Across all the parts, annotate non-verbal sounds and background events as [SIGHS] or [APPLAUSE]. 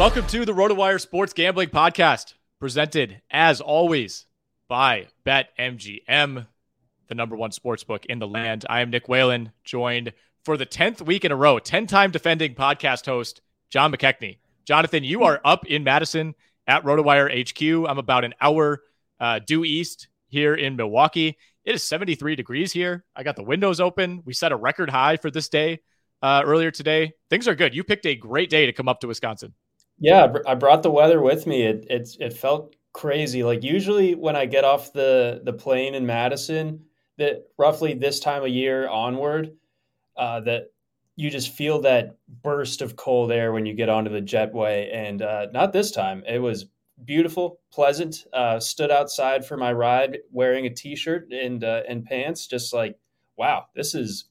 Welcome to the RotoWire Sports Gambling Podcast, presented as always by BetMGM, the number one sports book in the land. I am Nick Whalen, joined for the 10th week in a row, 10 time defending podcast host, John McKechnie. Jonathan, you are up in Madison at RotoWire HQ. I'm about an hour uh, due east here in Milwaukee. It is 73 degrees here. I got the windows open. We set a record high for this day uh, earlier today. Things are good. You picked a great day to come up to Wisconsin. Yeah, I brought the weather with me. It it it felt crazy. Like usually when I get off the the plane in Madison, that roughly this time of year onward, uh, that you just feel that burst of cold air when you get onto the jetway. And uh, not this time. It was beautiful, pleasant. Uh, stood outside for my ride wearing a t-shirt and uh, and pants, just like wow, this is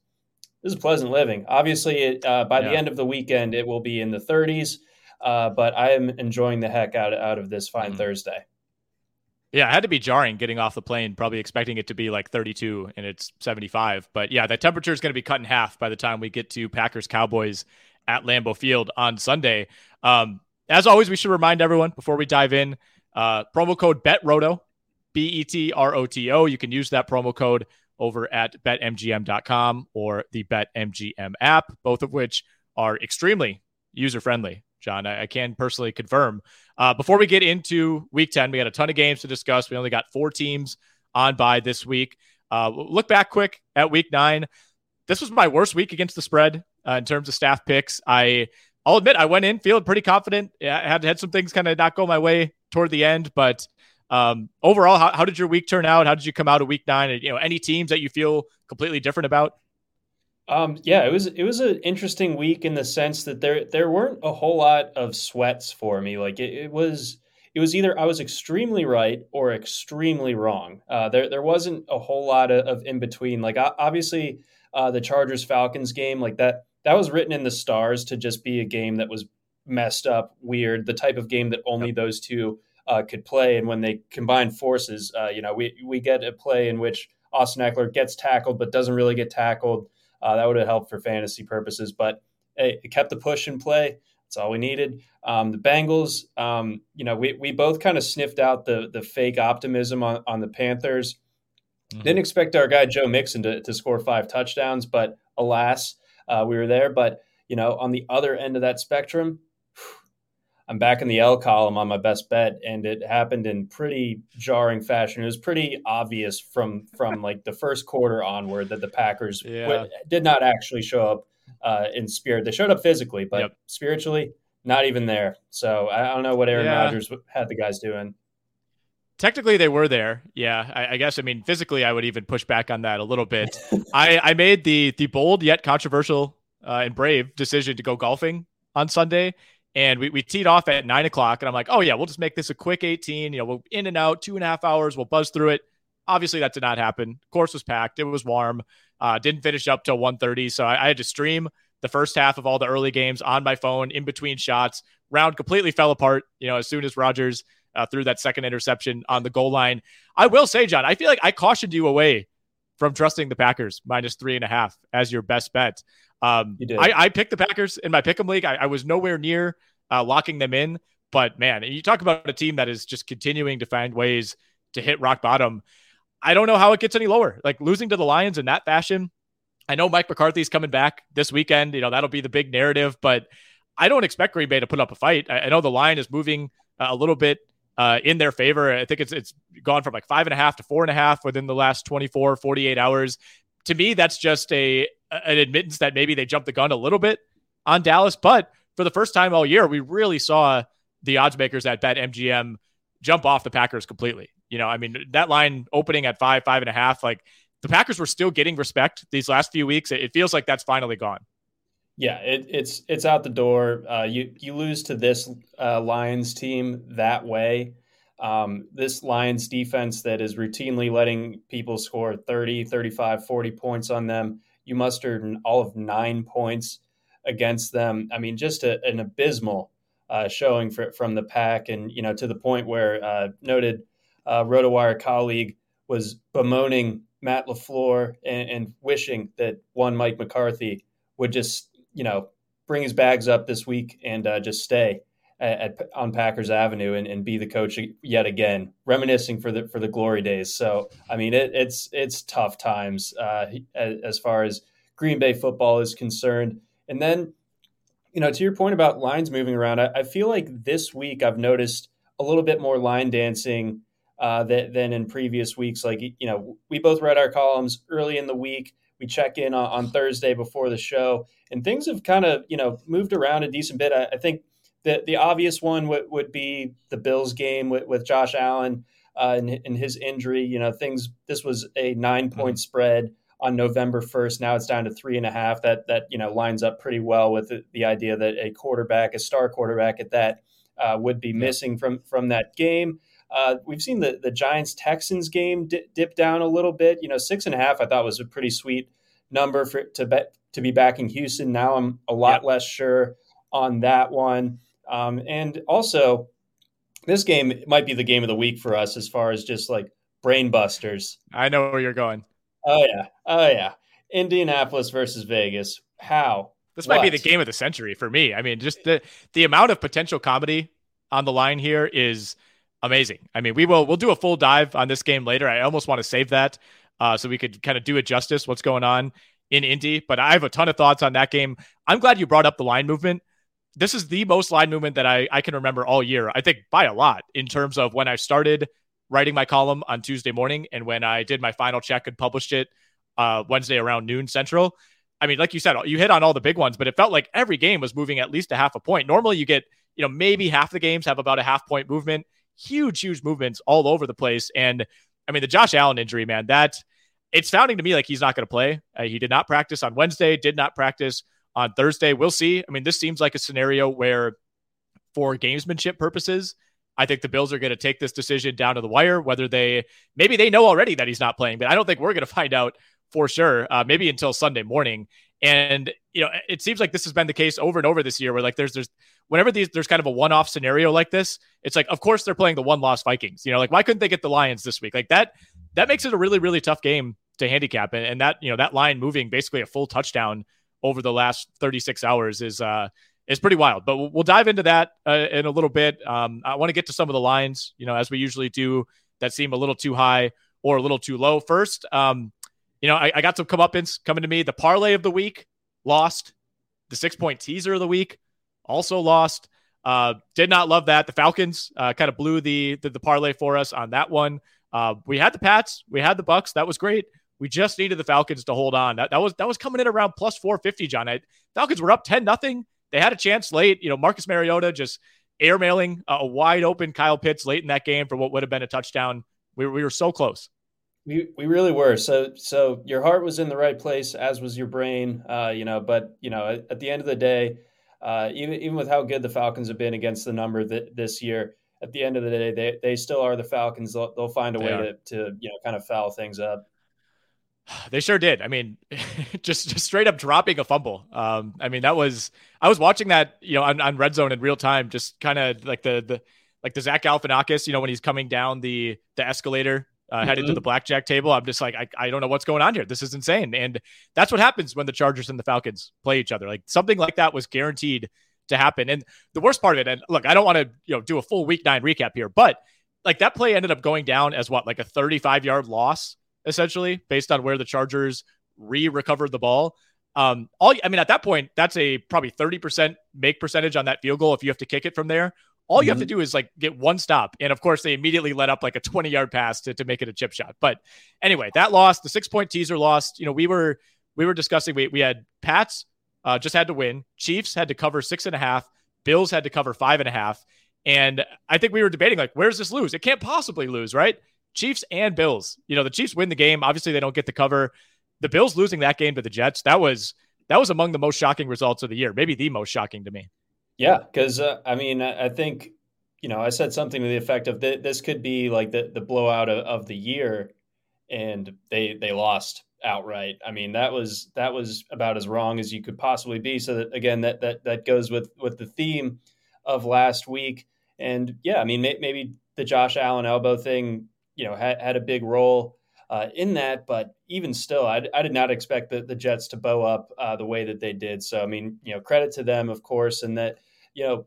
this is pleasant living. Obviously, it, uh, by yeah. the end of the weekend, it will be in the 30s. Uh, but I am enjoying the heck out, out of this fine mm-hmm. Thursday. Yeah, it had to be jarring getting off the plane, probably expecting it to be like 32 and it's 75. But yeah, the temperature is going to be cut in half by the time we get to Packers Cowboys at Lambeau Field on Sunday. Um, as always, we should remind everyone before we dive in uh, promo code BETROTO, B E T R O T O. You can use that promo code over at betmgm.com or the BetMGM app, both of which are extremely user friendly. John. I, I can personally confirm. Uh, before we get into week 10, we got a ton of games to discuss. We only got four teams on by this week. Uh, look back quick at week nine. This was my worst week against the spread uh, in terms of staff picks. I, I'll admit, I went in feeling pretty confident. I had had some things kind of not go my way toward the end, but um, overall, how, how did your week turn out? How did you come out of week nine? And, you know, any teams that you feel completely different about? Um, yeah, it was it was an interesting week in the sense that there there weren't a whole lot of sweats for me. Like it, it was it was either I was extremely right or extremely wrong. Uh, there there wasn't a whole lot of, of in between. Like obviously uh, the Chargers Falcons game like that that was written in the stars to just be a game that was messed up, weird, the type of game that only those two uh, could play. And when they combine forces, uh, you know, we we get a play in which Austin Ekeler gets tackled but doesn't really get tackled. Uh, that would have helped for fantasy purposes, but hey, it kept the push in play. That's all we needed. Um, the Bengals, um, you know, we, we both kind of sniffed out the the fake optimism on, on the Panthers. Mm-hmm. Didn't expect our guy Joe Mixon to, to score five touchdowns, but alas, uh, we were there. But you know, on the other end of that spectrum, I'm back in the L column on my best bet, and it happened in pretty jarring fashion. It was pretty obvious from from [LAUGHS] like the first quarter onward that the Packers yeah. w- did not actually show up uh, in spirit. They showed up physically, but yep. spiritually, not even there. So I don't know what Aaron yeah. Rodgers had the guys doing. Technically, they were there. Yeah, I, I, guess. I mean, physically, I would even push back on that a little bit. [LAUGHS] I, I made the the bold yet controversial uh, and brave decision to go golfing on Sunday, and we, we teed off at nine o'clock. And I'm like, oh, yeah, we'll just make this a quick 18. You know, we'll in and out, two and a half hours. We'll buzz through it. Obviously, that did not happen. Course was packed. It was warm. Uh, didn't finish up till 1.30. So I, I had to stream the first half of all the early games on my phone in between shots. Round completely fell apart, you know, as soon as Rodgers uh, threw that second interception on the goal line. I will say, John, I feel like I cautioned you away from trusting the Packers minus three and a half as your best bet. Um, I, I, picked the Packers in my pick'em league. I, I was nowhere near uh, locking them in, but man, you talk about a team that is just continuing to find ways to hit rock bottom. I don't know how it gets any lower. Like losing to the Lions in that fashion. I know Mike McCarthy's coming back this weekend. You know that'll be the big narrative, but I don't expect Green Bay to put up a fight. I, I know the line is moving a little bit uh, in their favor. I think it's it's gone from like five and a half to four and a half within the last 24, 48 hours. To me, that's just a an admittance that maybe they jumped the gun a little bit on Dallas. But for the first time all year, we really saw the odds makers at Bet MGM jump off the Packers completely. You know, I mean, that line opening at five, five and a half, like the Packers were still getting respect these last few weeks. It, feels like that's finally gone. Yeah, it, it's it's out the door. Uh, you you lose to this uh, Lions team that way. Um, this Lions defense that is routinely letting people score 30, 35, 40 points on them. You mustered all of nine points against them. I mean, just a, an abysmal uh, showing for, from the pack, and you know to the point where uh, noted uh, RotoWire colleague was bemoaning Matt LaFleur and, and, wishing that one Mike McCarthy would just you know bring his bags up this week and uh, just stay at, at, on Packers Avenue and, and, be the coach yet again, reminiscing for the for the glory days. So I mean, it, it's it's tough times uh, as far as Green Bay football is concerned, and then you know, to your point about lines moving around, I, I, feel like this week I've noticed a little bit more line dancing uh, than, than in previous weeks. Like, you know, we both read our columns early in the week. We check in on, on Thursday before the show, and things have kind of, you know, moved around a decent bit. I, I think the the obvious one would, would be the Bills game with, with Josh Allen uh, and, and, his injury. You know, things. This was a nine point mm-hmm. spread on November 1st. Now it's down to three and a half. That that you know lines up pretty well with the, the idea that a quarterback, a star quarterback at that, uh, would be missing from from that game. Uh, we've seen the the Giants Texans game di- dip down a little bit. You know, six and a half I thought was a pretty sweet number for to bet to be back in Houston. Now I'm a lot less sure on that one. Um, and also, this game might be the game of the week for us as far as just like brain busters. I know where you're going. Oh yeah, oh yeah. Indianapolis versus Vegas. How? This what? might be the game of the century for me. I mean, just the the amount of potential comedy on the line here is amazing. I mean, we will we'll do a full dive on this game later. I almost want to save that uh, so we could kind of do it justice. What's going on in Indy? But I have a ton of thoughts on that game. I'm glad you brought up the line movement. This is the most line movement that I, I can remember all year. I think by a lot in terms of when I started writing my column on Tuesday morning and when I did my final check and published it uh, Wednesday around noon central. I mean, like you said, you hit on all the big ones, but it felt like every game was moving at least a half a point. Normally, you get, you know, maybe half the games have about a half point movement. Huge, huge movements all over the place. And I mean, the Josh Allen injury, man, that it's sounding to me like he's not going to play. Uh, he did not practice on Wednesday, did not practice on Thursday. We'll see. I mean, this seems like a scenario where, for gamesmanship purposes, I think the Bills are going to take this decision down to the wire, whether they maybe they know already that he's not playing, but I don't think we're going to find out for sure, uh, maybe until Sunday morning. And you know, it seems like this has been the case over and over this year, where like there's there's whenever these there's kind of a one-off scenario like this, it's like of course they're playing the one-loss Vikings. You know, like why couldn't they get the Lions this week? Like that that makes it a really really tough game to handicap, and, and that you know that line moving basically a full touchdown over the last 36 hours is uh is pretty wild. But we'll, dive into that uh, in a little bit. Um, I want to get to some of the lines, you know, as we usually do, that seem a little too high or a little too low. First, um, you know, I, I got some comeuppance coming to me. The parlay of the week lost. The six point teaser of the week also lost. Uh, did not love that. The Falcons uh, kind of blew the, the, the parlay for us on that one. Uh, we had the Pats, we had the Bucs. That was great. We just needed the Falcons to hold on. That, that was that was coming in around plus 450, John. I, Falcons were up 10 nothing they had a chance late. You know, Marcus Mariota just airmailing a wide open Kyle Pitts late in that game for what would have been a touchdown. We, we were so close. We, we really were. So so your heart was in the right place, as was your brain. Uh, you know, but you know, at, at the end of the day, uh, even even with how good the Falcons have been against the number th- this year, at the end of the day, they, they still are the Falcons. They'll, they'll find a they way to, to you know kind of foul things up. [SIGHS] They sure did. I mean, [LAUGHS] just, just straight up dropping a fumble. Um, I mean, that was I was watching that, you know, on, on Red Zone in real time, just kind of like the the like the Zach Galifianakis, you know, when he's coming down the the escalator uh, headed to the blackjack table. I'm just like, I, I don't know what's going on here. This is insane. And that's what happens when the Chargers and the Falcons play each other. Like something like that was guaranteed to happen. And the worst part of it, and look, I don't want to, you know, do a full week nine recap here, but like that play ended up going down as what, like a 35 yard loss, essentially, based on where the Chargers re-recovered the ball. Um, all I mean, at that point, that's a probably 30% make percentage on that field goal if you have to kick it from there. All you mm-hmm. have to do is like get one stop. And of course, they immediately let up like a 20 yard pass to, to make it a chip shot. But anyway, that lost, the six point teaser lost. You know, we were we were discussing we, we had Pats uh, just had to win, Chiefs had to cover six and a half, Bills had to cover five and a half. And I think we were debating like, where's this lose? It can't possibly lose, right? Chiefs and Bills. You know, the Chiefs win the game. Obviously, they don't get the cover. The Bills losing that game to the Jets, that was that was among the most shocking results of the year, maybe the most shocking to me. Yeah, because uh, I mean, I think you know, I said something to the effect of th- this could be like the the blowout of, of the year, and they they lost outright. I mean, that was that was about as wrong as you could possibly be. So that again, that that that goes with with the theme of last week. And yeah, I mean, may, maybe the Josh Allen elbow thing, you know, had had a big role uh, in that. But even still, I, I did not expect the, the Jets to bow up uh, the way that they did. So I mean, you know, credit to them, of course, and that you know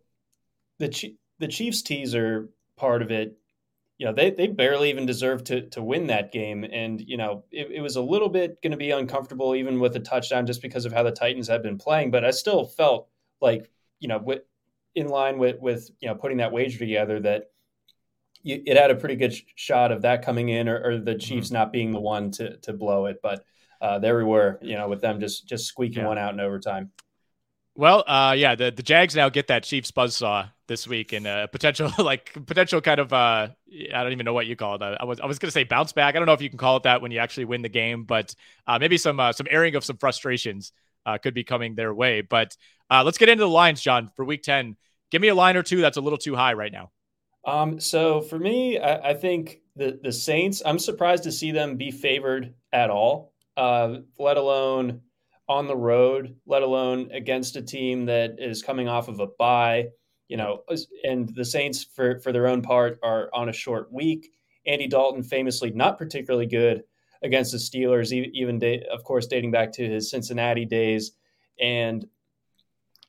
the the Chiefs teaser part of it. You know, they, they barely even deserved to to win that game, and you know it, it was a little bit going to be uncomfortable even with a touchdown just because of how the Titans had been playing. But I still felt like you know with, in line with with you know putting that wager together that it had a pretty good shot of that coming in or, or the Chiefs mm-hmm. not being the one to to blow it. But uh, there we were, you know, with them just just squeaking yeah. one out in overtime. Well, uh, yeah, the, the Jags now get that Chiefs buzzsaw this week and a potential [LAUGHS] like potential kind of uh, I don't even know what you call it. I was I was gonna say bounce back. I don't know if you can call it that when you actually win the game, but uh, maybe some uh, some airing of some frustrations uh, could be coming their way. But uh, let's get into the lines, John, for Week Ten. Give me a line or two that's a little too high right now. Um, so for me, I, I, think the the Saints. I'm surprised to see them be favored at all, uh, let alone on the road, let alone against a team that is coming off of a bye. You know, and the Saints, for for their own part, are on a short week. Andy Dalton, famously not particularly good against the Steelers, even da- of course dating back to his Cincinnati days, and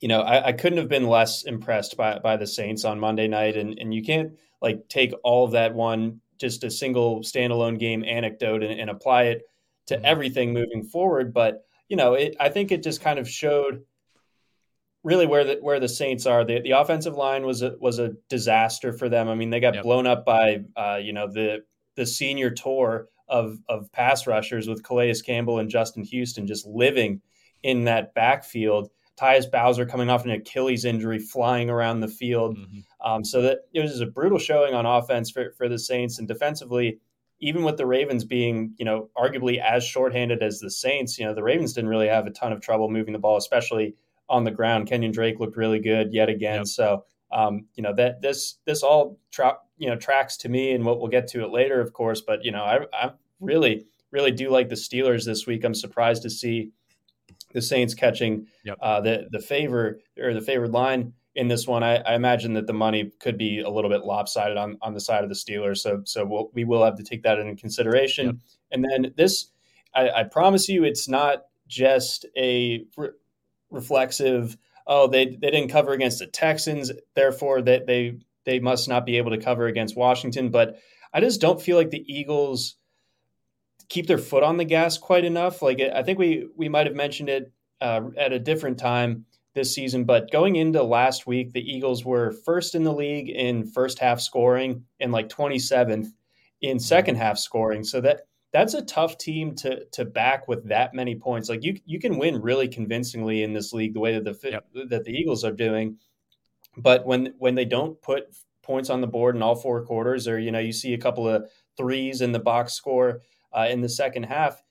you know, I, I, couldn't have been less impressed by by the Saints on Monday night, and and you can't like take all of that one just a single standalone game anecdote and, and apply it to mm-hmm. everything moving forward. But you know, it, I think it just kind of showed really where the where the Saints are. The the offensive line was a was a disaster for them. I mean, they got yep. blown up by uh, you know the the senior tour of of pass rushers with Calais Campbell and Justin Houston just living in that backfield. Tyus Bowser coming off an Achilles injury, flying around the field. Mm-hmm. Um, so that it was a brutal showing on offense for, for the Saints and defensively. Even with the Ravens being, you know, arguably as shorthanded as the Saints, you know, the Ravens didn't really have a ton of trouble moving the ball, especially on the ground. Kenyon Drake looked really good yet again. Yep. So, um, you know, that this this all tra- you know tracks to me, and what we'll get to it later, of course. But you know, I, I really really do like the Steelers this week. I'm surprised to see the Saints catching yep. uh, the the favor or the favored line in this one. I, I, imagine that the money could be a little bit lopsided on, on the side of the Steelers. So so we'll, we will have to take that into consideration. Yep. And then this, I, I, promise you, it's not just a re- reflexive. Oh, they they didn't cover against the Texans, therefore that they, they they must not be able to cover against Washington. But I just don't feel like the Eagles keep their foot on the gas quite enough. Like I think we we might have mentioned it uh, at a different time this season, but going into last week, the Eagles were first in the league in first half scoring and like 27th in second half scoring. So that that's a tough team to to back with that many points. Like you you can win really convincingly in this league the way that the yep. that the Eagles are doing, but when when they don't put points on the board in all four quarters, or you know you see a couple of threes in the box score uh, in the second half,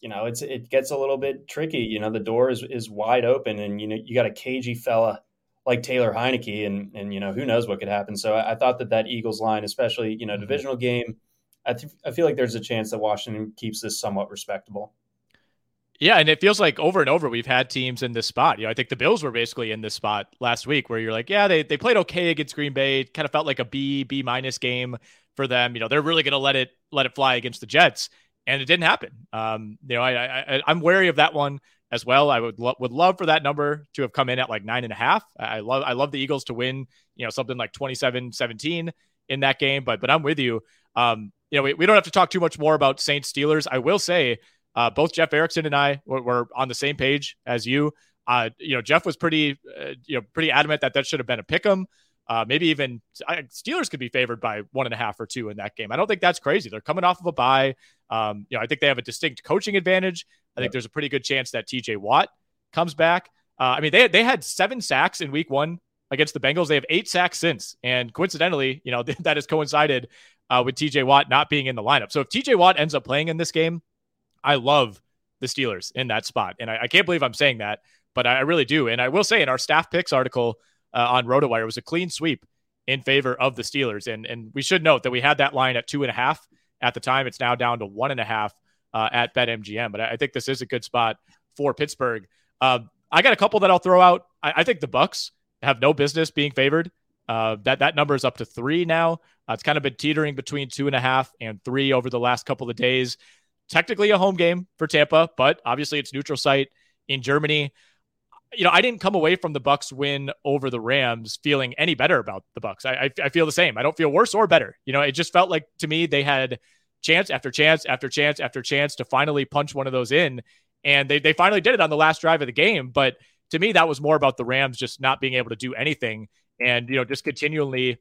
you know, it's it gets a little bit tricky. You know, the door is is wide open, and you know you got a cagey fella like Taylor Heinicke, and and you know who knows what could happen. So I, I thought that that Eagles line, especially you know mm-hmm. divisional game, I th- I feel like there's a chance that Washington keeps this somewhat respectable. Yeah, and it feels like over and over we've had teams in this spot. You know, I think the Bills were basically in this spot last week where you're like, yeah, they, they played okay against Green Bay. It kind of felt like a B, B minus game for them. You know, they're really going to let it let it fly against the Jets, and it didn't happen. Um, you know, I, I I'm wary of that one as well. I would lo- would love for that number to have come in at like nine and a half. I love I love the Eagles to win. You know, something like 27-17 in that game. But but I'm with you. Um, you know, we, we don't have to talk too much more about Saints Steelers. I will say, uh, both Jeff Erickson and I were, were on the same page as you. Uh, you know, Jeff was pretty, uh, you know, pretty adamant that that should have been a pick 'em. Uh, maybe even I, Steelers could be favored by one and a half or two in that game. I don't think that's crazy. They're coming off of a bye. Um, you know, I think they have a distinct coaching advantage. I think there's a pretty good chance that TJ Watt comes back. Uh, I mean, they they had seven sacks in Week One against the Bengals. They have eight sacks since, and coincidentally, you know [LAUGHS] that has coincided uh, with TJ Watt not being in the lineup. So if TJ Watt ends up playing in this game, I love the Steelers in that spot, and I, I can't believe I'm saying that, but I, I really do. And I will say in our staff picks article uh, on RotoWire It was a clean sweep in favor of the Steelers. And and we should note that we had that line at two and a half at the time. It's now down to one and a half uh, at BetMGM. But I, think this is a good spot for Pittsburgh. Uh, I got a couple that I'll throw out. I, I think the Bucs have no business being favored. Uh, that that number is up to three now. Uh, it's kind of been teetering between two and a half and three over the last couple of days. Technically a home game for Tampa, but obviously it's neutral site in Germany you know, I didn't come away from the Bucs win over the Rams feeling any better about the Bucs. I, I, I feel the same. I don't feel worse or better. You know, it just felt like to me they had chance after chance after chance after chance to finally punch one of those in, and they they finally did it on the last drive of the game. But to me, that was more about the Rams just not being able to do anything, and you know, just continually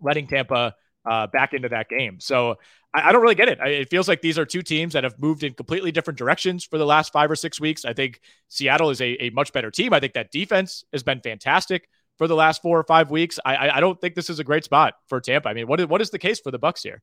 letting Tampa uh, back into that game. So I, I don't really get it. I, it feels like these are two teams that have moved in completely different directions for the last five or six weeks. I think Seattle is a, a much better team. I think that defense has been fantastic for the last four or five weeks. I, I don't think this is a great spot for Tampa. I mean, what is, what is the case for the Bucs here?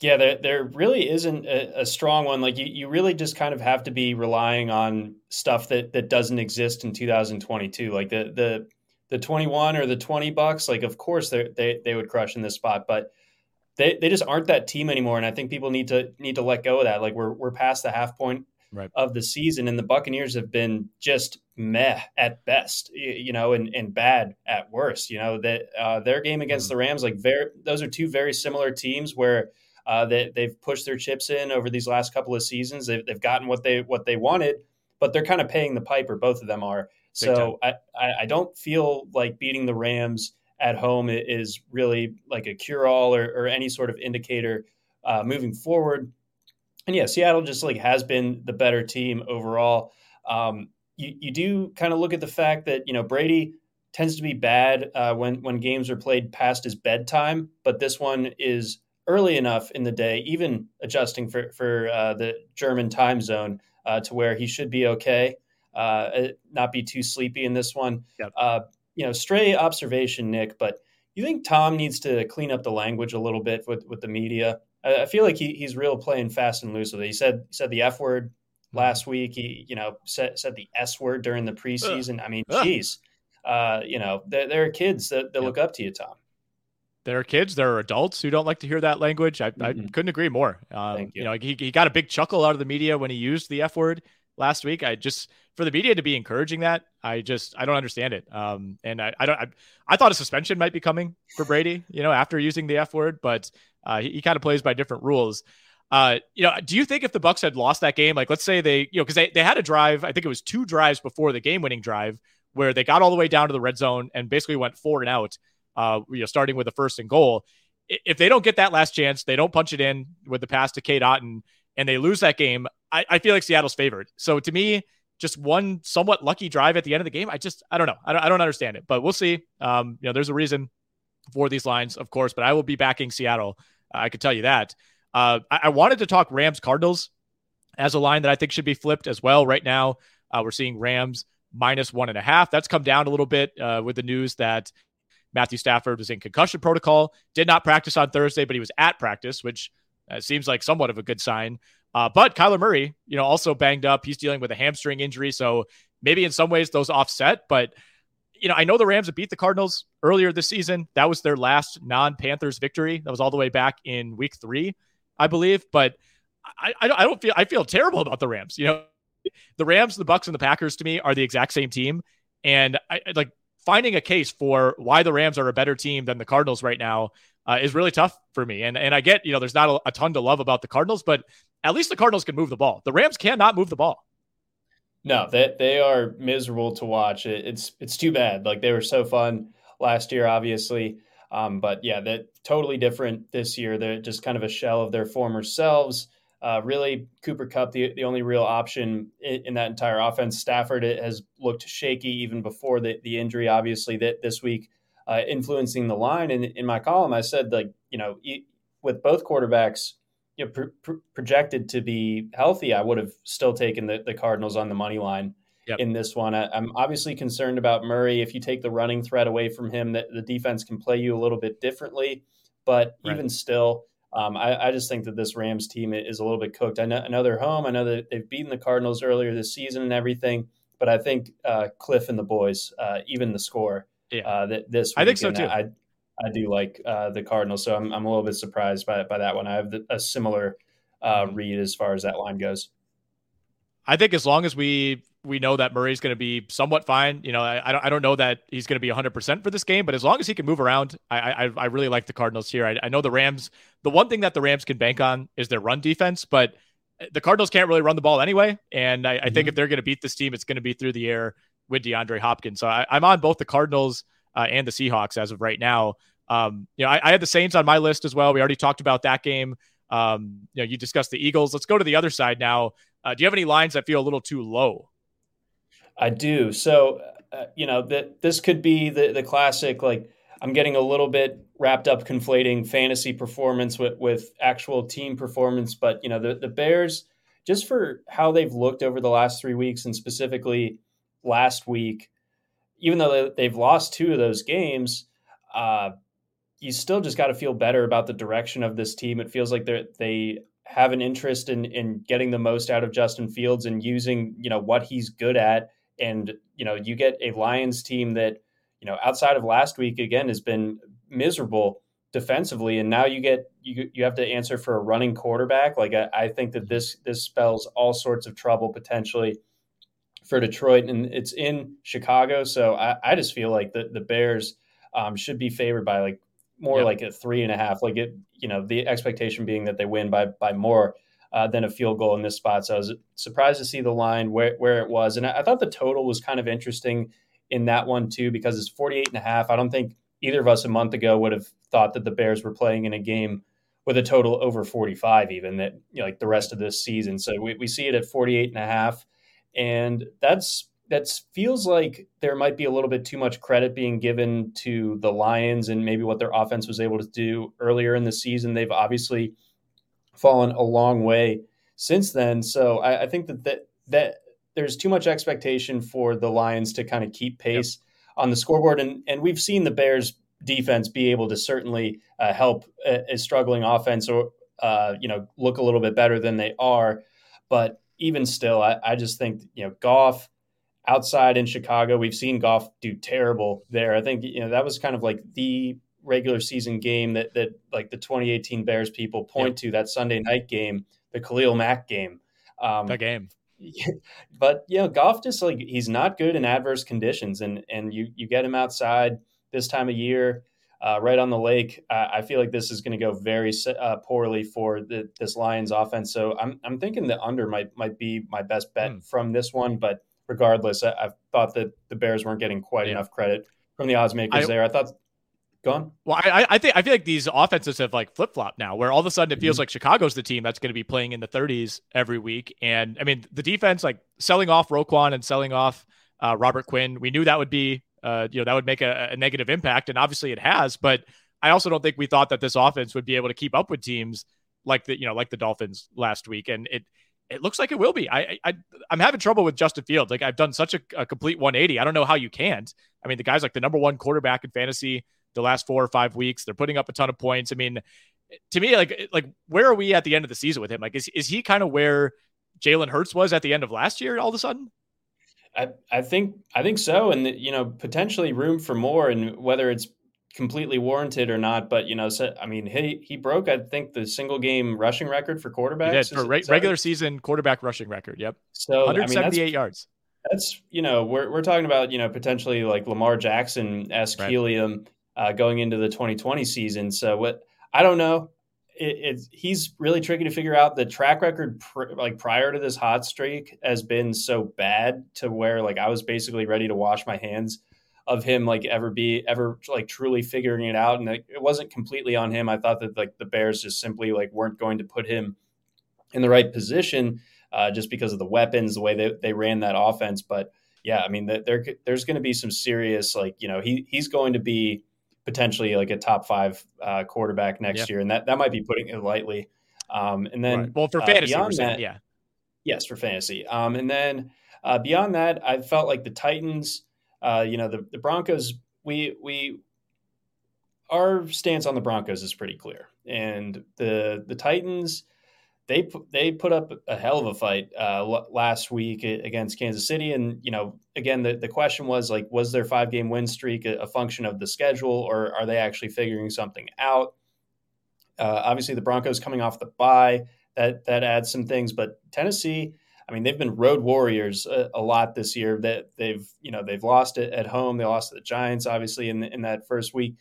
Yeah, there, there really isn't a, a, strong one. Like you, you really just kind of have to be relying on stuff that that doesn't exist in 2022. Like the the the 21 or the 20 bucks. Like of course they they they would crush in this spot, but they, they just aren't that team anymore. And I think people need to need to let go of that. Like we're we're past the half point right. of the season, and the Buccaneers have been just meh at best, you know, and, and bad at worst. You know that uh, their game against mm. the Rams, like very, those are two very similar teams where uh, they they've pushed their chips in over these last couple of seasons. They've, they've gotten what they what they wanted, but they're kind of paying the piper. Both of them are. so I, I don't feel like beating the Rams at home is really like a cure all or, or, any sort of indicator uh, moving forward. And yeah, Seattle just like has been the better team overall. Um, you, you do kind of look at the fact that, you know, Brady tends to be bad uh, when, when games are played past his bedtime, but this one is early enough in the day, even adjusting for, for uh, the German time zone uh, to where he should be okay, uh, not be too sleepy in this one. Yep uh, you know, stray observation, Nick, but you think Tom needs to clean up the language a little bit with, with the media? I, I feel like he, he's real playing fast and loose with it. He said he said the F word mm-hmm. last week. He you know said said the S word during the preseason. Ugh. I mean, geez, uh, you know, there, there, are kids that, that look up to you, Tom. There are kids, there are adults who don't like to hear that language. I, mm-hmm. I couldn't agree more. Um, you. you. know, he, he got a big chuckle out of the media when he used the F word last week. I just for the media to be encouraging that, I just I don't understand it. Um, and I, I don't I, I thought a suspension might be coming for Brady, you know, after using the F word, but uh, he, he kind of plays by different rules. Uh, you know, do you think if the Bucs had lost that game, like let's say they, you know, because they, they had a drive, I think it was two drives before the game winning drive where they got all the way down to the red zone and basically went four and out, uh, you know, starting with the first and goal. If they don't get that last chance, they don't punch it in with the pass to Cade Otton and they lose that game. I, I feel like Seattle's favored. So to me, just one somewhat lucky drive at the end of the game. I just I don't know. I don't, I don't understand it, but we'll see. Um, you know, there's a reason for these lines, of course, but I will be backing Seattle. Uh, I could tell you that. Uh, I, I, wanted to talk Rams Cardinals as a line that I think should be flipped as well. Right now, uh, we're seeing Rams minus one and a half. That's come down a little bit uh, with the news that Matthew Stafford was in concussion protocol, did not practice on Thursday, but he was at practice, which uh, seems like somewhat of a good sign. Uh, but Kyler Murray, you know, also banged up. He's dealing with a hamstring injury. So maybe in some ways those offset. But, you know, I know the Rams have beat the Cardinals earlier this season. That was their last non Panthers victory. That was all the way back in week three, I believe. But I, I, don't feel, I feel terrible about the Rams. You know, the Rams, the Bucs, and the Packers to me are the exact same team. And I like finding a case for why the Rams are a better team than the Cardinals right now. uh, is really tough for me. And and I get you know there's not a, a ton to love about the Cardinals, but at least the Cardinals can move the ball. The Rams cannot move the ball. No, they they are miserable to watch. It, it's it's too bad. Like they were so fun last year, obviously. Um, but yeah, that totally different this year. They're just kind of a shell of their former selves. Uh, really, Cooper Kupp, the, the only real option in, in, that entire offense. Stafford has looked shaky even before the, the injury, obviously, that this week uh, influencing the line. And in my column, I said, like, you know, with both quarterbacks you know, pr- projected to be healthy, I would have still taken the, the Cardinals on the money line yep. in this one. I, am obviously concerned about Murray. If you take the running threat away from him, that the defense can play you a little bit differently. But right. even still, um, I, I, just think that this Rams team is a little bit cooked. I know, I know they're home. I know that they've beaten the Cardinals earlier this season and everything. But I think uh, Kliff and the boys, uh, even the score, yeah. uh, that this week I think so too. I, I do like uh, the Cardinals, so I'm, I'm a little bit surprised by by that one. I have the, a similar uh, mm-hmm. read as far as that line goes. I think as long as we we know that Murray's going to be somewhat fine. You know, I, I don't, I don't know that he's going to be 100% for this game, but as long as he can move around, I, I, I really like the Cardinals here. I, I know the Rams, the one thing that the Rams can bank on is their run defense, but the Cardinals can't really run the ball anyway. And I, I think mm-hmm. if they're going to beat this team, it's going to be through the air with DeAndre Hopkins. So I, am on both the Cardinals uh, and the Seahawks as of right now. Um, you know, I, I, had the Saints on my list as well. We already talked about that game. Um, you know, you discussed the Eagles. Let's go to the other side now. Uh, do you have any lines that feel a little too low? I do. So, uh, you know, that this could be the the classic. Like, I'm getting a little bit wrapped up conflating fantasy performance with with actual team performance. But you know, the the Bears, just for how they've looked over the last three weeks, and specifically last week, even though they've lost two of those games. Uh, you still just got to feel better about the direction of this team. It feels like they they have an interest in in getting the most out of Justin Fields and using you know what he's good at. And you know you get a Lions team that you know outside of last week again has been miserable defensively, and now you get you you have to answer for a running quarterback. Like I, I think that this this spells all sorts of trouble potentially for Detroit, and it's in Chicago. So I, I just feel like the the Bears um, should be favored by like more yep. like a three and a half. Like it, you know, the expectation being that they win by by more uh, than a field goal in this spot. So I was surprised to see the line where where it was, and I, I thought the total was kind of interesting in that one too because it's 48 and a half. I don't think either of us a month ago would have thought that the Bears were playing in a game with a total over 45 even that you know, like the rest of this season. So we, we see it at 48 and a half and that's that feels like there might be a little bit too much credit being given to the Lions and maybe what their offense was able to do earlier in the season. They've obviously fallen a long way since then. So I, I think that, that that there's too much expectation for the Lions to kind of keep pace yep. on the scoreboard, and and we've seen the Bears defense be able to certainly uh, help a, a, struggling offense or uh, you know look a little bit better than they are, but even still, I, I just think you know Goff outside in Chicago, we've seen Goff do terrible there. I think you know that was kind of like the regular season game that that like the 2018 Bears people point yep. to that Sunday night game, the Khalil Mack game. Um, the game. [LAUGHS] But you know, Goff just like he's not good in adverse conditions, and and you you get him outside this time of year, uh, right on the lake. Uh, I feel like this is going to go very uh, poorly for the, this Lions offense. So I'm I'm thinking the under might might be my best bet mm. from this one, but regardless, I, I, thought that the Bears weren't getting quite yeah. enough credit from the odds makers I, there. I thought. Go on. Well, I, I think I feel like these offenses have like flip flop now, where all of a sudden it feels mm-hmm. like Chicago's the team that's going to be playing in the 30s every week, and I mean the defense like selling off Roquan and selling off uh, Robert Quinn. We knew that would be, uh, you know, that would make a, a negative impact, and obviously it has. But I also don't think we thought that this offense would be able to keep up with teams like the you know like the Dolphins last week, and it it looks like it will be. I, I I'm having trouble with Justin Fields. Like I've done such a, a, complete 180. I don't know how you can't. I mean, the guy's like the number one quarterback in fantasy the last four or five weeks. They're putting up a ton of points. I mean, to me, like like where are we at the end of the season with him? Like, is is he kind of where Jalen Hurts was at the end of last year? All of a sudden. I, I think I think so, and you know potentially room for more, and whether it's completely warranted or not. But you know, so, I mean, he he broke I think the single game rushing record for quarterbacks. For re- regular season quarterback rushing record. Yep. So 178 I mean, yards. That's you know we're we're talking about you know potentially like Lamar Jackson esque right. helium. uh, going into the 2020 season. So what I don't know. It, he's really tricky to figure out. The track record, pr- like prior to this hot streak, has been so bad to where like I was basically ready to wash my hands of him like ever be ever like truly figuring it out. And it wasn't completely on him. I thought that like the Bears just simply like weren't going to put him in the right position uh, just because of the weapons, the way they, they ran that offense. But yeah, I mean, there there's going to be some serious like you know he he's going to be potentially like a top five uh, quarterback next year, and that that might be putting it lightly. Um, and then right. well for uh, fantasy, uh, that, yeah, yes, for fantasy. Um, and then uh, beyond that, I felt like the Titans, uh, you know, the the Broncos, we we our stance on the Broncos is pretty clear, and the the Titans they they put up a hell of a fight uh, last week against Kansas City, and you know, again, the, the question was like, was their five game win streak a, a function of the schedule, or are they actually figuring something out? Uh, obviously, the Broncos coming off the bye that that adds some things, but Tennessee, I mean, they've been road warriors a, a lot this year. That they've you know they've lost it at home, they lost to the Giants, obviously in in that first week.